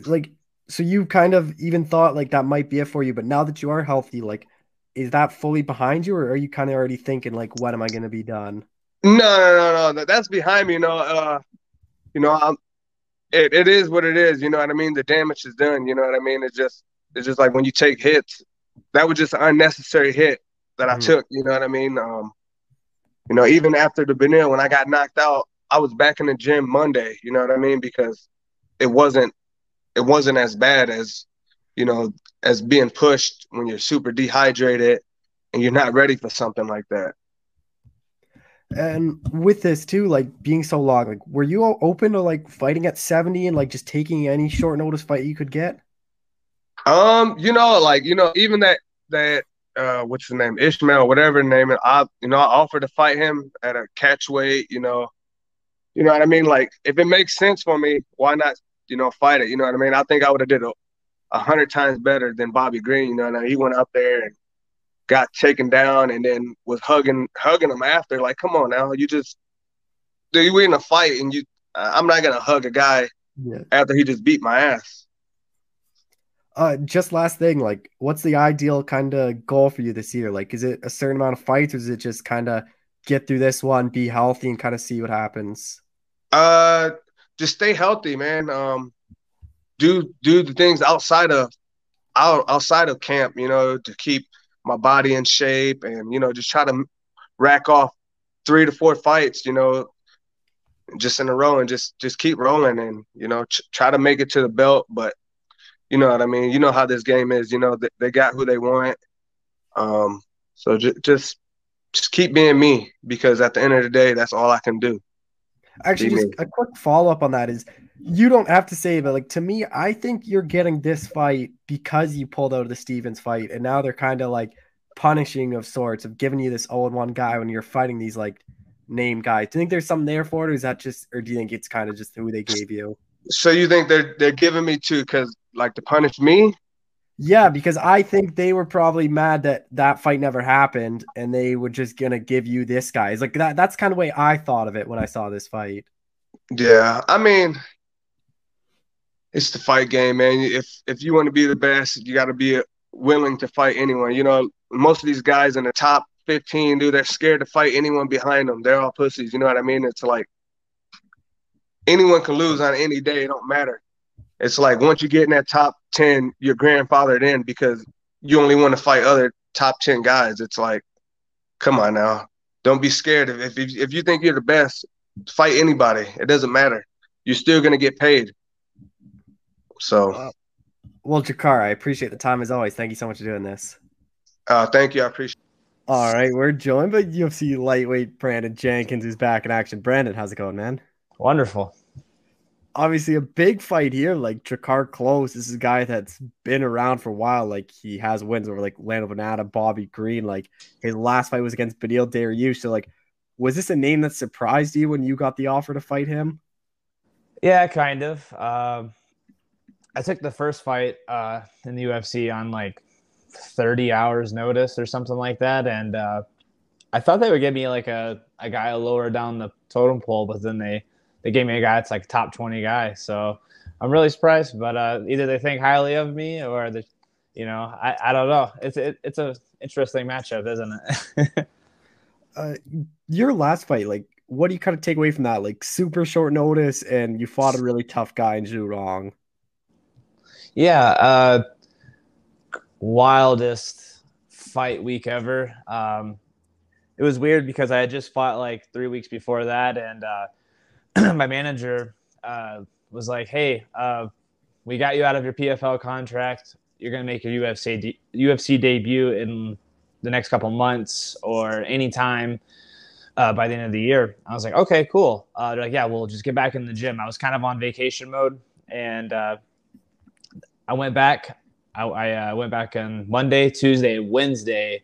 Like, so you kind of even thought like that might be it for you, but now that you are healthy, like, is that fully behind you, or are you kind of already thinking like, when am I going to be done? No, no, no, no. That's behind me. You know, uh, you know, I'm. It, it is what it is. You know what I mean. The damage is done. You know what I mean. It's just it's just like when you take hits. That was just an unnecessary hit that I mm took. You know what I mean. Um, you know, even after the Beneil, when I got knocked out, I was back in the gym Monday. You know what I mean? Because it wasn't it wasn't as bad as you know as being pushed when you're super dehydrated and you're not ready for something like that. And with this too, like being so long, like were you open to like fighting at 70 and like just taking any short notice fight you could get? Um, you know, like, you know, even that that uh what's the name, Ishmael, whatever name it I you know, I offered to fight him at a catch weight, you know. You know what I mean? Like if it makes sense for me, why not, you know, fight it? You know what I mean? I think I would have did a, a hundred times better than Bobby Green. You know, and he went out there and got taken down and then was hugging hugging him after. Like, come on now, you just dude, we in a fight and you. I'm not gonna hug a guy yeah. after he just beat my ass. Uh, just last thing, like, what's the ideal kind of goal for you this year? Like, is it a certain amount of fights, or is it just kind of get through this one, be healthy, and kind of see what happens? Uh, just stay healthy, man. Um, do do the things outside of out, outside of camp, you know, to keep my body in shape and you know just try to rack off three to four fights, you know, just in a row and just just keep rolling and you know ch- try to make it to the belt. But you know what I mean. You know how this game is. You know they, they got who they want. Um, so j- just just keep being me because at the end of the day, that's all I can do. Actually, just a quick follow up on that is you don't have to say, but like to me, I think you're getting this fight because you pulled out of the Stephens fight, and now they're kind of like punishing of sorts of giving you this old one guy when you're fighting these like name guys. Do you think there's something there for it, or is that just, or do you think it's kind of just who they gave you? So you think they're they're giving me two because like to punish me? Yeah, because I think they were probably mad that that fight never happened, and they were just gonna give you this guy. It's like that. That's kind of way I thought of it when I saw this fight. Yeah, I mean, it's the fight game, man. If if you want to be the best, you got to be willing to fight anyone. You know, most of these guys in the top 15, dude, they're scared to fight anyone behind them. They're all pussies. You know what I mean? It's like anyone can lose on any day. It don't matter. It's like once you get in that top 10, you're grandfathered in because you only want to fight other top 10 guys. It's like, come on now. Don't be scared. If, if, if you think you're the best, fight anybody. It doesn't matter. You're still going to get paid. So, well, Drakkar, I appreciate the time as always. Thank you so much for doing this. Uh, thank you. I appreciate. All right, we're joined by UFC lightweight Brandon Jenkins, who's back in action. Brandon, how's it going, man? Wonderful obviously a big fight here. Like Drakkar Klose, this is a guy that's been around for a while. Like he has wins over like Lando Vannata, Bobby Green. Like his last fight was against Beneil Dariush. So like, was this a name that surprised you when you got the offer to fight him? Yeah, kind of. Um, I took the first fight uh, in the UFC on like 30 hours notice or something like that, and uh, I thought they would give me like a, a guy lower down the totem pole, but then they they gave me a guy that's like top 20 guy. So I'm really surprised, but uh, either they think highly of me or the, you know, I, I don't know. It's it, it's a interesting matchup, isn't it? uh, your last fight, like, what do you kind of take away from that? Like super short notice, and you fought a really tough guy in Zhu Rong. Yeah, uh, wildest fight week ever. Um, it was weird because I had just fought like three weeks before that, and uh, my manager uh, was like, "Hey, uh, we got you out of your PFL contract. You're gonna make your UFC de- UFC debut in the next couple months or anytime uh, by the end of the year." I was like, "Okay, cool." Uh, they're like, "Yeah, we'll just get back in the gym." I was kind of on vacation mode, and uh, I went back. I, I uh, went back on Monday, Tuesday, Wednesday,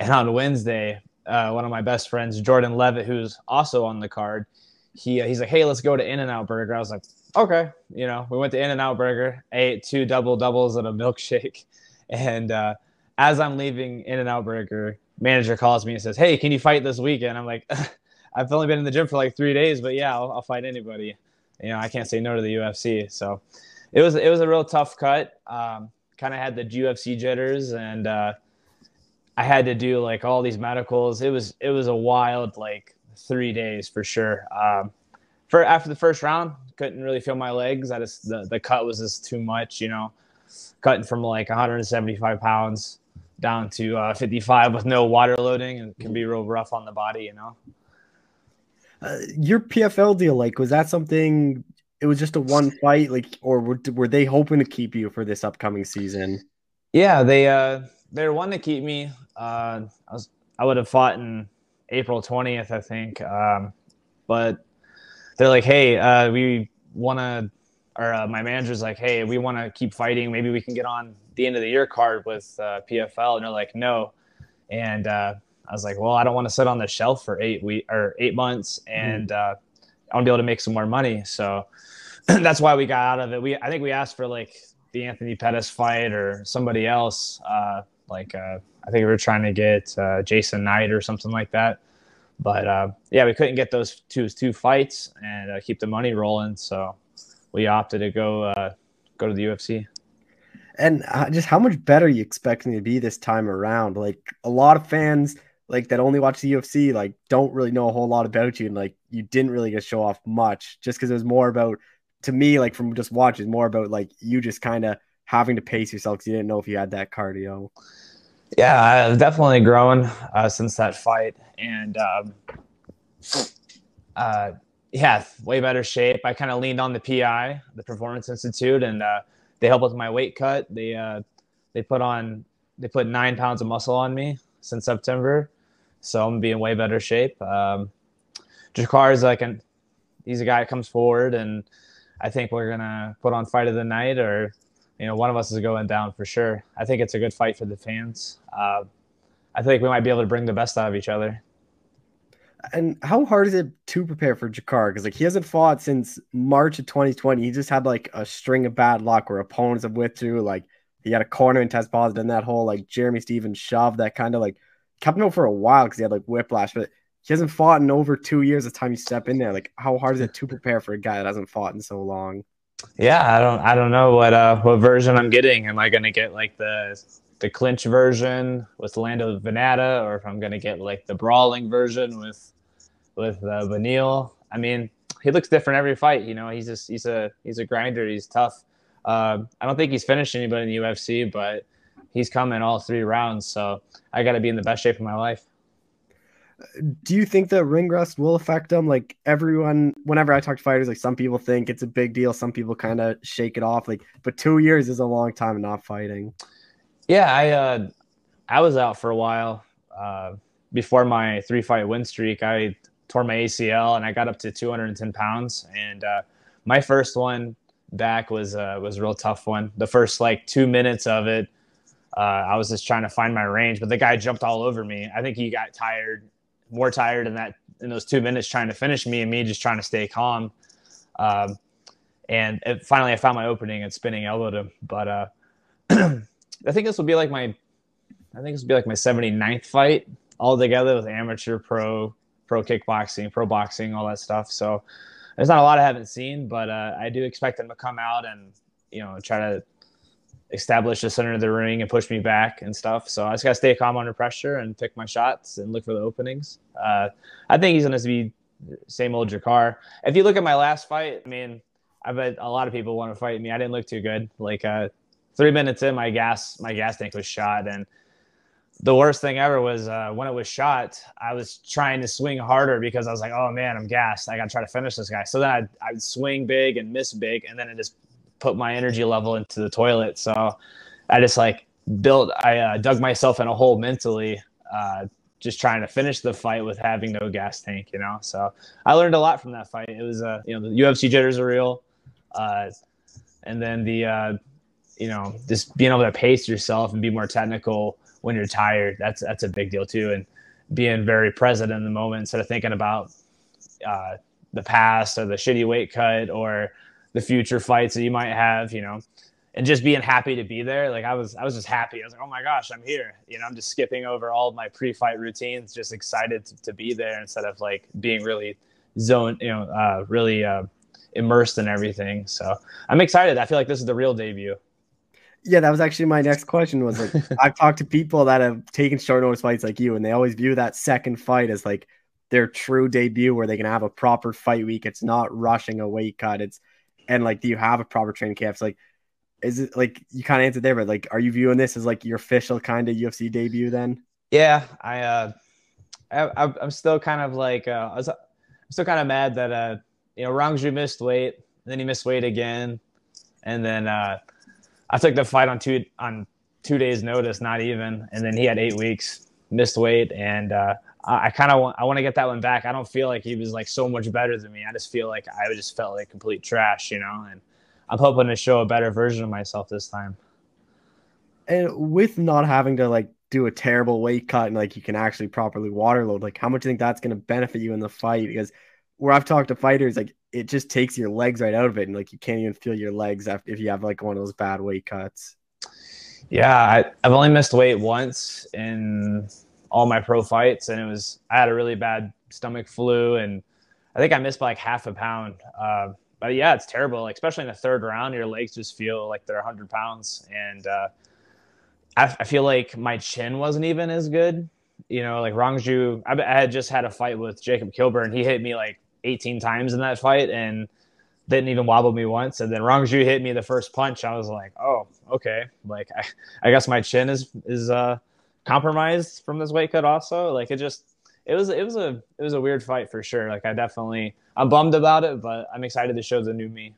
and on Wednesday, one of my best friends, Jordan Levitt, who's also on the card, he he's like, "Hey, let's go to In and Out Burger." I was like, "Okay," you know. We went to In and Out Burger, ate two double doubles and a milkshake, and uh, as I'm leaving In and Out Burger, manager calls me and says, "Hey, can you fight this weekend?" I'm like, "I've only been in the gym for like three days, but yeah, I'll, I'll fight anybody." You know, I can't say no to the UFC, so it was it was a real tough cut. Um, kind of had the UFC jitters and. Uh, I had to do like all these medicals. It was it was a wild like three days for sure. Um, for after the first round, couldn't really feel my legs. I just the, the cut was just too much, you know, cutting from like 175 pounds down to uh, 55 with no water loading and can be real rough on the body, you know. Uh, your PFL deal, like, was that something? It was just a one fight, like, or were, were they hoping to keep you for this upcoming season? Yeah, they uh they were wanting to keep me. Uh, I was I would have fought in April 20th, I think. Um, but they're like, hey, uh, we want to, or uh, my manager's like, hey, we want to keep fighting. Maybe we can get on the end of the year card with uh, PFL. And they're like, no. And uh, I was like, well, I don't want to sit on the shelf for eight week or eight months, and mm. I want to be able to make some more money. So that's why we got out of it. We I think we asked for like the Anthony Pettis fight or somebody else. Uh, like uh, I think we were trying to get uh, Jason Knight or something like that. But uh, yeah, we couldn't get those two two fights and uh, keep the money rolling, so we opted to go uh, go to the UFC. And uh, just how much better you expecting to be this time around? Like a lot of fans like that only watch the UFC like don't really know a whole lot about you and like you didn't really get show off much just because it was more about to me like from just watching more about like you just kind of having to pace yourself because you didn't know if you had that cardio. Yeah, I've definitely grown uh, since that fight, and um, uh, yeah, way better shape. I kind of leaned on the PI, the Performance Institute, and uh, they helped with my weight cut. They uh, they put on they put nine pounds of muscle on me since September, so I'm being way better shape. Um, Drakkar is like an he's a guy that comes forward, and I think we're gonna put on fight of the night or you know, one of us is going down for sure. I think it's a good fight for the fans. Uh, I think we might be able to bring the best out of each other. And how hard is it to prepare for Drakkar? Because like he hasn't fought since March of 2020. He just had like a string of bad luck where opponents have withdrew. Like he had a corner and test positive, and that whole like Jeremy Stephens shove that kind of like kept him out for a while because he had like whiplash. But he hasn't fought in over two years. The time you step in there, like how hard is it to prepare for a guy that hasn't fought in so long? Yeah, I don't I don't know what uh what version I'm getting. Am I gonna get like the the clinch version with Lando Vannata, or if I'm gonna get like the brawling version with with uh, Beneil? I mean, he looks different every fight. You know, he's just he's a he's a grinder. He's tough. Uh, I don't think he's finished anybody in the UFC, but he's coming all three rounds. So I got to be in the best shape of my life do you think that ring rust will affect them? Like everyone, whenever I talk to fighters, like some people think it's a big deal, some people kind of shake it off. Like, but two years is a long time not fighting. Yeah, I uh, I was out for a while uh, before my three fight win streak. I tore my ACL and I got up to 210 pounds. And uh, my first one back was uh, was a real tough one. The first like two minutes of it. Uh, I was just trying to find my range, but the guy jumped all over me. I think he got tired more tired in that in those two minutes trying to finish me and me just trying to stay calm. Um, and it, finally, I found my opening and spinning elbowed him. But uh, I think this will be like my, I think this will be like my 79th fight all together with amateur, pro, pro kickboxing, pro boxing, all that stuff. So there's not a lot I haven't seen, but uh, I do expect him to come out and you know try to establish the center of the ring and push me back and stuff. So I just got to stay calm under pressure and pick my shots and look for the openings. Uh, I think he's going to be same old Drakkar. If you look at my last fight, I mean, I bet a lot of people want to fight me. I didn't look too good. Like, uh, three minutes in, my gas my gas tank was shot, and the worst thing ever was uh, when it was shot. I was trying to swing harder because I was like, "Oh man, I'm gassed. I got to try to finish this guy." So then I'd, I'd swing big and miss big, and then it just put my energy level into the toilet. So I just like built. I uh, dug myself in a hole mentally, uh, just trying to finish the fight with having no gas tank. You know, so I learned a lot from that fight. It was, uh, you know, the UFC jitters are real, uh, and then the, uh, you know, just being able to pace yourself and be more technical when you're tired. That's that's a big deal too, and being very present in the moment instead of thinking about uh, the past or the shitty weight cut or the future fights that you might have. You know, and just being happy to be there. Like I was, I was just happy. I was like, oh my gosh, I'm here. You know, I'm just skipping over all of my pre-fight routines, just excited to, to be there instead of like being really zone, you know, uh, really uh, immersed in everything. So I'm excited. I feel like this is the real debut. Yeah, that was actually my next question. Was like I've talked to people that have taken short notice fights like you, and they always view that second fight as like their true debut, where they can have a proper fight week. It's not rushing a weight cut. It's and like, do you have a proper training camp? It's like is it like you kind of answered there, but like, are you viewing this as like your official kind of UFC debut then? Yeah, I, uh, I, I'm still kind of like, uh, I was, I'm still kind of mad that, uh, you know, Rong Zhu missed weight, then he missed weight again, and then uh, I took the fight on two on two days' notice, not even, and then he had eight weeks, missed weight, and uh, I, kind of want I want to get that one back. I don't feel like he was like so much better than me. I just feel like I just felt like complete trash, you know, and I'm hoping to show a better version of myself this time. And with not having to like do a terrible weight cut and like you can actually properly water load, like how much do you think that's going to benefit you in the fight? Because where I've talked to fighters, like it just takes your legs right out of it, and like you can't even feel your legs after if you have like one of those bad weight cuts. Yeah, I, I've only missed weight once in all my pro fights, and it was I had a really bad stomach flu, and I think I missed by like half a pound. Uh, but yeah, it's terrible. Like, especially in the third round, your legs just feel like they're 100 pounds, and uh, I, I, feel like my chin wasn't even as good. You know, like Rong Zhu, I, I had just had a fight with Jacob Kilburn. He hit me like 18 times in that fight, and didn't even wobble me once. And then Rong Zhu hit me the first punch. I was like, oh, okay. Like, I, I guess my chin is is uh, compromised from this weight cut. Also, like it just it was it was a it was a weird fight for sure. Like I definitely I'm bummed about it, but I'm excited to show the new me.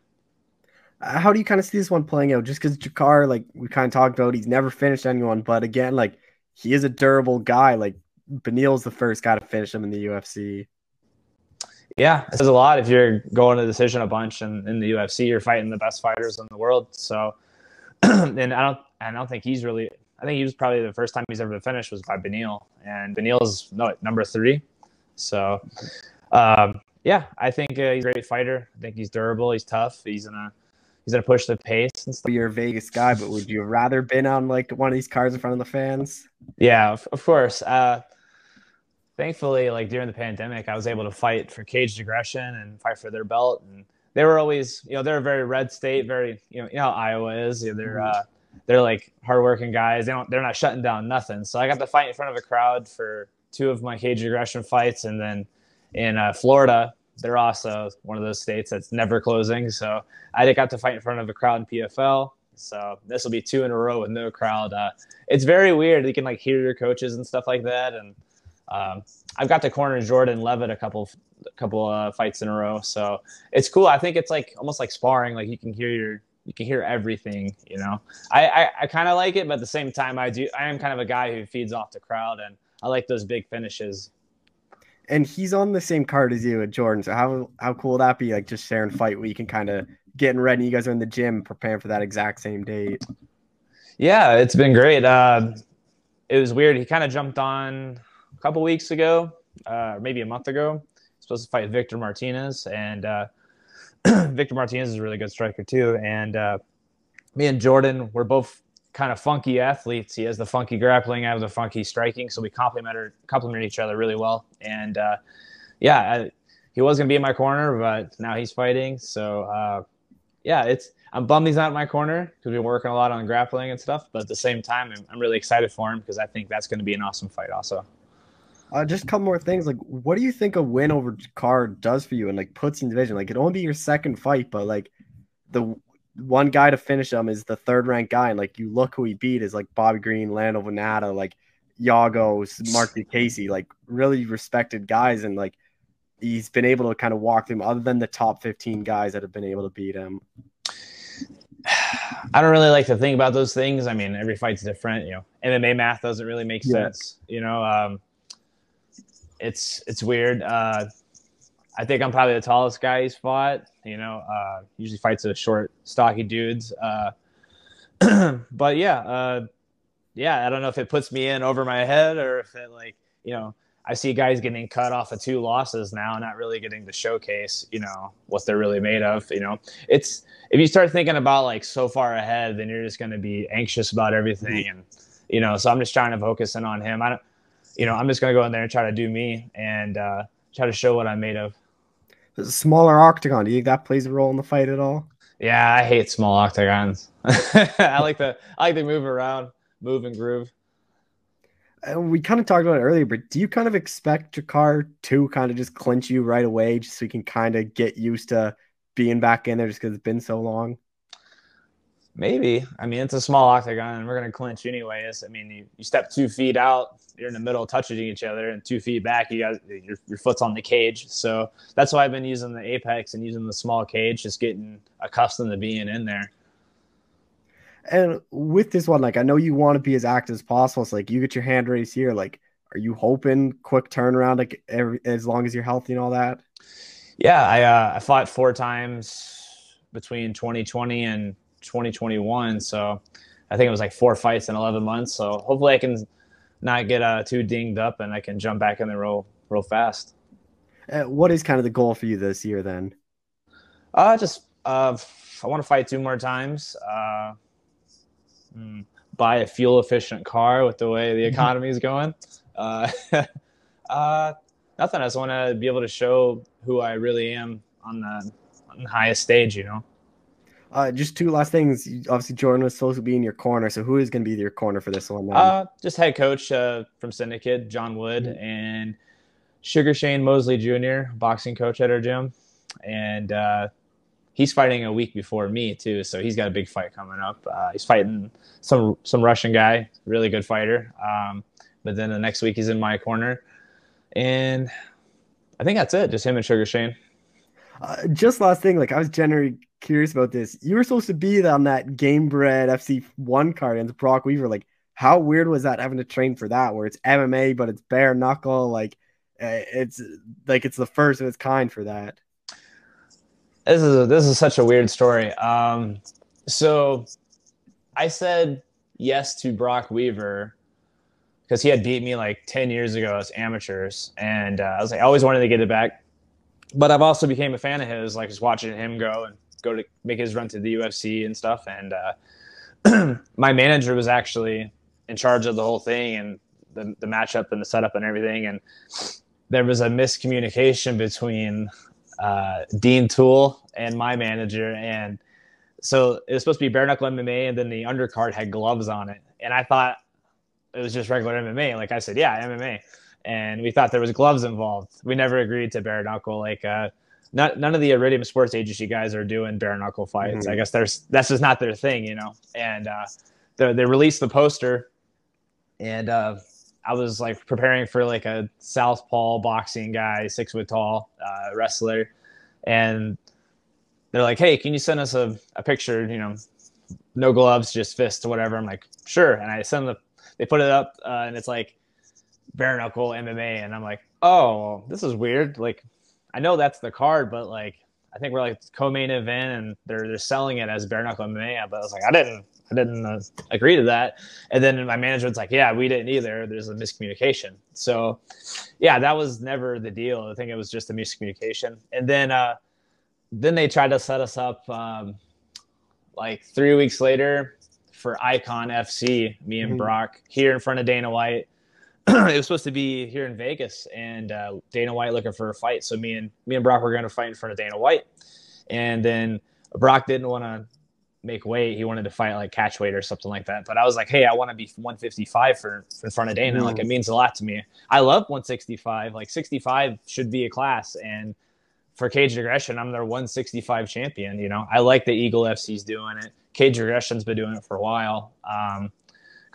Uh, how do you kind of see this one playing out? Just because Drakkar, like we kind of talked about, he's never finished anyone, but again, like he is a durable guy. Like Beneil's the first guy to finish him in the UFC. Yeah, it says a lot if you're going to decision a bunch and in the UFC, you're fighting the best fighters in the world. So, and I don't, I don't think he's really. I think he was probably the first time he's ever been finished was by Beneil, and Beneil's no number three. So, um, yeah, I think uh, he's a great fighter. I think he's durable. He's tough. He's gonna he's gonna push the pace and stuff. You're a Vegas guy, but would you have rather been on like one of these cars in front of the fans? Yeah, of, of course. Uh, thankfully, like during the pandemic, I was able to fight for Caged Aggression and fight for their belt, and they were always, you know, they're a very red state, very, you know, you know how Iowa is. You know, they're uh, they're like hardworking guys. They don't, they're not shutting down nothing. So I got to fight in front of a crowd for two of my Caged Aggression fights, and then in uh, Florida, they're also one of those states that's never closing. So I got to fight in front of a crowd in PFL. So this will be two in a row with no crowd. Uh, it's very weird. You can like hear your coaches and stuff like that. And um, I've got to corner Jordan Levitt a couple, a couple uh, fights in a row. So it's cool. I think it's like almost like sparring. Like you can hear your, you can hear everything. You know, I I, I kind of like it, but at the same time, I do. I am kind of a guy who feeds off the crowd, and I like those big finishes and he's on the same card as you at Jordan. So how how cool would that be? Like just sharing fight week and kind of getting ready. You guys are in the gym preparing for that exact same date. Yeah, it's been great. Uh, it was weird. He kind of jumped on a couple weeks ago, uh, maybe a month ago. Supposed to fight Victor Martinez, and uh, Victor Martinez is a really good striker too. And uh, me and Jordan, we're both kind of funky athletes. He has the funky grappling, I have the funky striking, so we complement complement each other really well. And uh, yeah, I, he was gonna be in my corner, but now he's fighting. So uh, yeah, it's I'm bummed he's not in my corner because we're working a lot on grappling and stuff. But at the same time, I'm, I'm really excited for him because I think that's going to be an awesome fight also. Uh, just a couple more things. Like, what do you think a win over Card does for you and like puts in division? Like, it only be your second fight, but like the one guy to finish him is the third ranked guy, and like you look who he beat is like Bobby Green, Lando Vannata, like Yagos, Mark Casey, like really respected guys, and like he's been able to kind of walk them other than the top 15 guys that have been able to beat him. I don't really like to think about those things. I mean, every fight's different. You know, MMA math doesn't really make yeah. sense. You know, um, it's it's weird. Uh, I think I'm probably the tallest guy he's fought. You know, uh, usually fights a short, stocky dudes. Uh, but yeah, uh, yeah, I don't know if it puts me in over my head or if it like you know I see guys getting cut off of two losses now, not really getting to showcase, you know, what they're really made of. You know, it's if you start thinking about like so far ahead, then you're just going to be anxious about everything, and you know. So I'm just trying to focus in on him. I don't, you know, I'm just going to go in there and try to do me and uh, try to show what I'm made of. a smaller octagon. Do you think that plays a role in the fight at all? Yeah, I hate small octagons. I like to I like to move around, move and groove we kind of talked about it earlier, but do you kind of expect car to kind of just clinch you right away just so you can kind of get used to being back in there just because it's been so long? Maybe. I mean, it's a small octagon and we're going to clinch anyways. I mean, you, you step two feet out, you're in the middle touching each other, and two feet back, you got your, your foot's on the cage. So that's why I've been using the Apex and using the small cage, just getting accustomed to being in there. And with this one, like I know you want to be as active as possible. So like you get your hand raised here. Like, are you hoping quick turnaround like every, as long as you're healthy and all that? Yeah, I uh, I fought four times between 2020 and 2021. So I think it was like four fights in 11 months. So hopefully I can not get uh, too dinged up and I can jump back in the real real fast. Uh, what is kind of the goal for you this year then? Uh, just uh, I want to fight two more times. Uh, mm, buy a fuel efficient car with the way the mm-hmm. economy is going. Uh, uh, nothing. I just want to be able to show who I really am on the, on the highest stage, you know. Uh, just two last things. Obviously, Jordan was supposed to be in your corner. So, who is going to be your corner for this one? Uh, just head coach uh, from Syndicate, John Wood, mm-hmm. and Sugar Shane Mosley Jr., boxing coach at our gym. And uh, he's fighting a week before me too, so he's got a big fight coming up. Uh, he's fighting some some Russian guy, really good fighter. Um, but then the next week he's in my corner, and I think that's it. Just him and Sugar Shane. Uh, just last thing, like I was generally curious about this. You were supposed to be on that Gamebred FC one card and Brock Weaver. Like, how weird was that having to train for that? Where it's MMA, but it's bare knuckle. Like, uh, it's like it's the first of its kind for that this is a, this is such a weird story. Um, so I said yes to Brock Weaver because he had beat me like 10 years ago as amateurs. And uh, I was like, I always wanted to get it back. But I've also became a fan of his, like just watching him go and go to make his run to the UFC and stuff. And uh, my manager was actually in charge of the whole thing and the, the matchup and the setup and everything. And there was a miscommunication between uh, Dean Tool and my manager. And so it was supposed to be bare knuckle MMA, and then the undercard had gloves on it. And I thought it was just regular MMA. Like I said, yeah, MMA. And we thought there was gloves involved. We never agreed to bare knuckle. Like, uh, not, none of the Iridium Sports Agency guys are doing bare knuckle fights. Mm-hmm. I guess there's that's just not their thing, you know. And uh, they, they released the poster, and uh, I was like preparing for like a southpaw boxing guy, six foot tall uh, wrestler, and they're like, "Hey, can you send us a, a picture? You know, no gloves, just fists, or whatever." I'm like, "Sure," and I send the they put it up, uh, and it's like bare knuckle MMA, and I'm like, "Oh, this is weird." Like, I know that's the card, but like, I think we're like co-main event, and they're they're selling it as bare knuckle MMA. But I was like, I didn't I didn't uh, agree to that. And then my management's like, yeah, we didn't either. There's a miscommunication. So, yeah, that was never the deal. I think it was just a miscommunication. And then, uh, then they tried to set us up um, like three weeks later for Icon FC, me and mm-hmm. Brock here in front of Dana White. it was supposed to be here in Vegas, and uh, Dana White looking for a fight. So me and me and Brock were going to fight in front of Dana White, and then Brock didn't want to make weight. He wanted to fight like catch weight or something like that. But I was like, hey, I want to be 155 for, for in front of Dana. Mm. Like it means a lot to me. I love 165. Like 65 should be a class, and for Caged Aggression, I'm their 165 champion. You know, I like the Eagle FC's doing it. Caged Aggression's been doing it for a while. Um,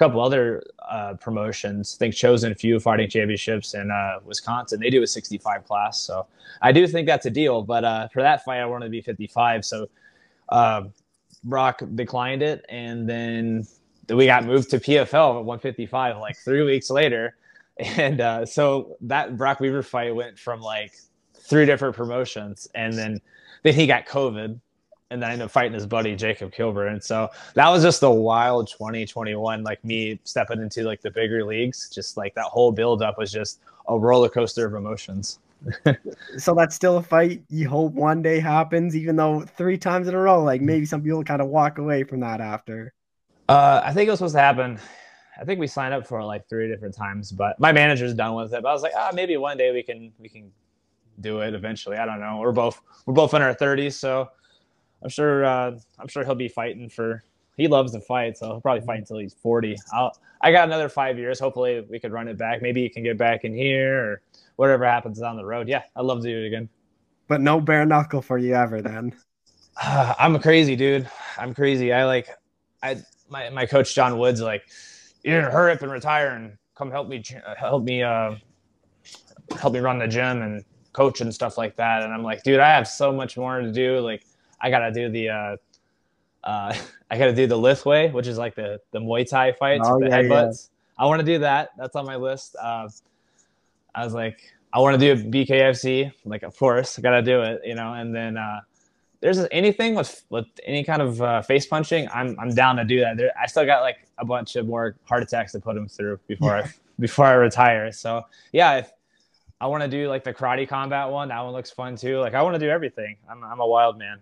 couple other uh, promotions, I think Chosen a Few Fighting Championships in uh, Wisconsin, they do a 65 class. So I do think that's a deal. But uh, for that fight, I wanted to be 55. So uh, Brock declined it, and then we got moved to PFL at 155 like three weeks later. And uh, so that Brock Weaver fight went from like three different promotions, and then then he got COVID, and then I ended up fighting his buddy Jacob Kilburn. And so that was just a wild 2021, like me stepping into like the bigger leagues. Just like that whole build up was just a roller coaster of emotions. so that's still a fight you hope one day happens, even though three times in a row, like maybe some people kind of walk away from that after. Uh, I think it was supposed to happen. I think we signed up for it like three different times, but my manager's done with it. But I was like, ah, maybe one day we can we can do it eventually. I don't know. We're both we're both in our thirties, so I'm sure uh, I'm sure he'll be fighting for. He loves to fight, so he'll probably fight until he's 40. I'll, I got another five years. Hopefully, we could run it back. Maybe you can get back in here, or whatever happens down the road. Yeah, I'd love to do it again. But no bare knuckle for you ever, then. Uh, I'm a crazy dude. I'm crazy. I like, I my my coach John Woods like, you didn't hurry up and retire and come help me help me uh help me run the gym and coach and stuff like that. And I'm like, dude, I have so much more to do. Like, I gotta do the, uh, uh, I gotta do the Lethwei, which is like the the Muay Thai fights, oh, the yeah, headbutts. Yeah. I want to do that. That's on my list. Uh, I was like, I want to do BKFC. Like, of course, I gotta do it, you know. And then uh, there's anything with with any kind of uh, face punching, I'm I'm down to do that. There, I still got like a bunch of more heart attacks to put them through before I before I retire. So yeah, if I want to do like the karate combat one. That one looks fun too. Like I want to do everything. I'm I'm a wild man.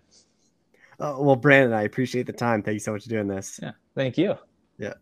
Uh, well, Brandon, I appreciate the time. Thank you so much for doing this. Yeah, thank you. Yeah.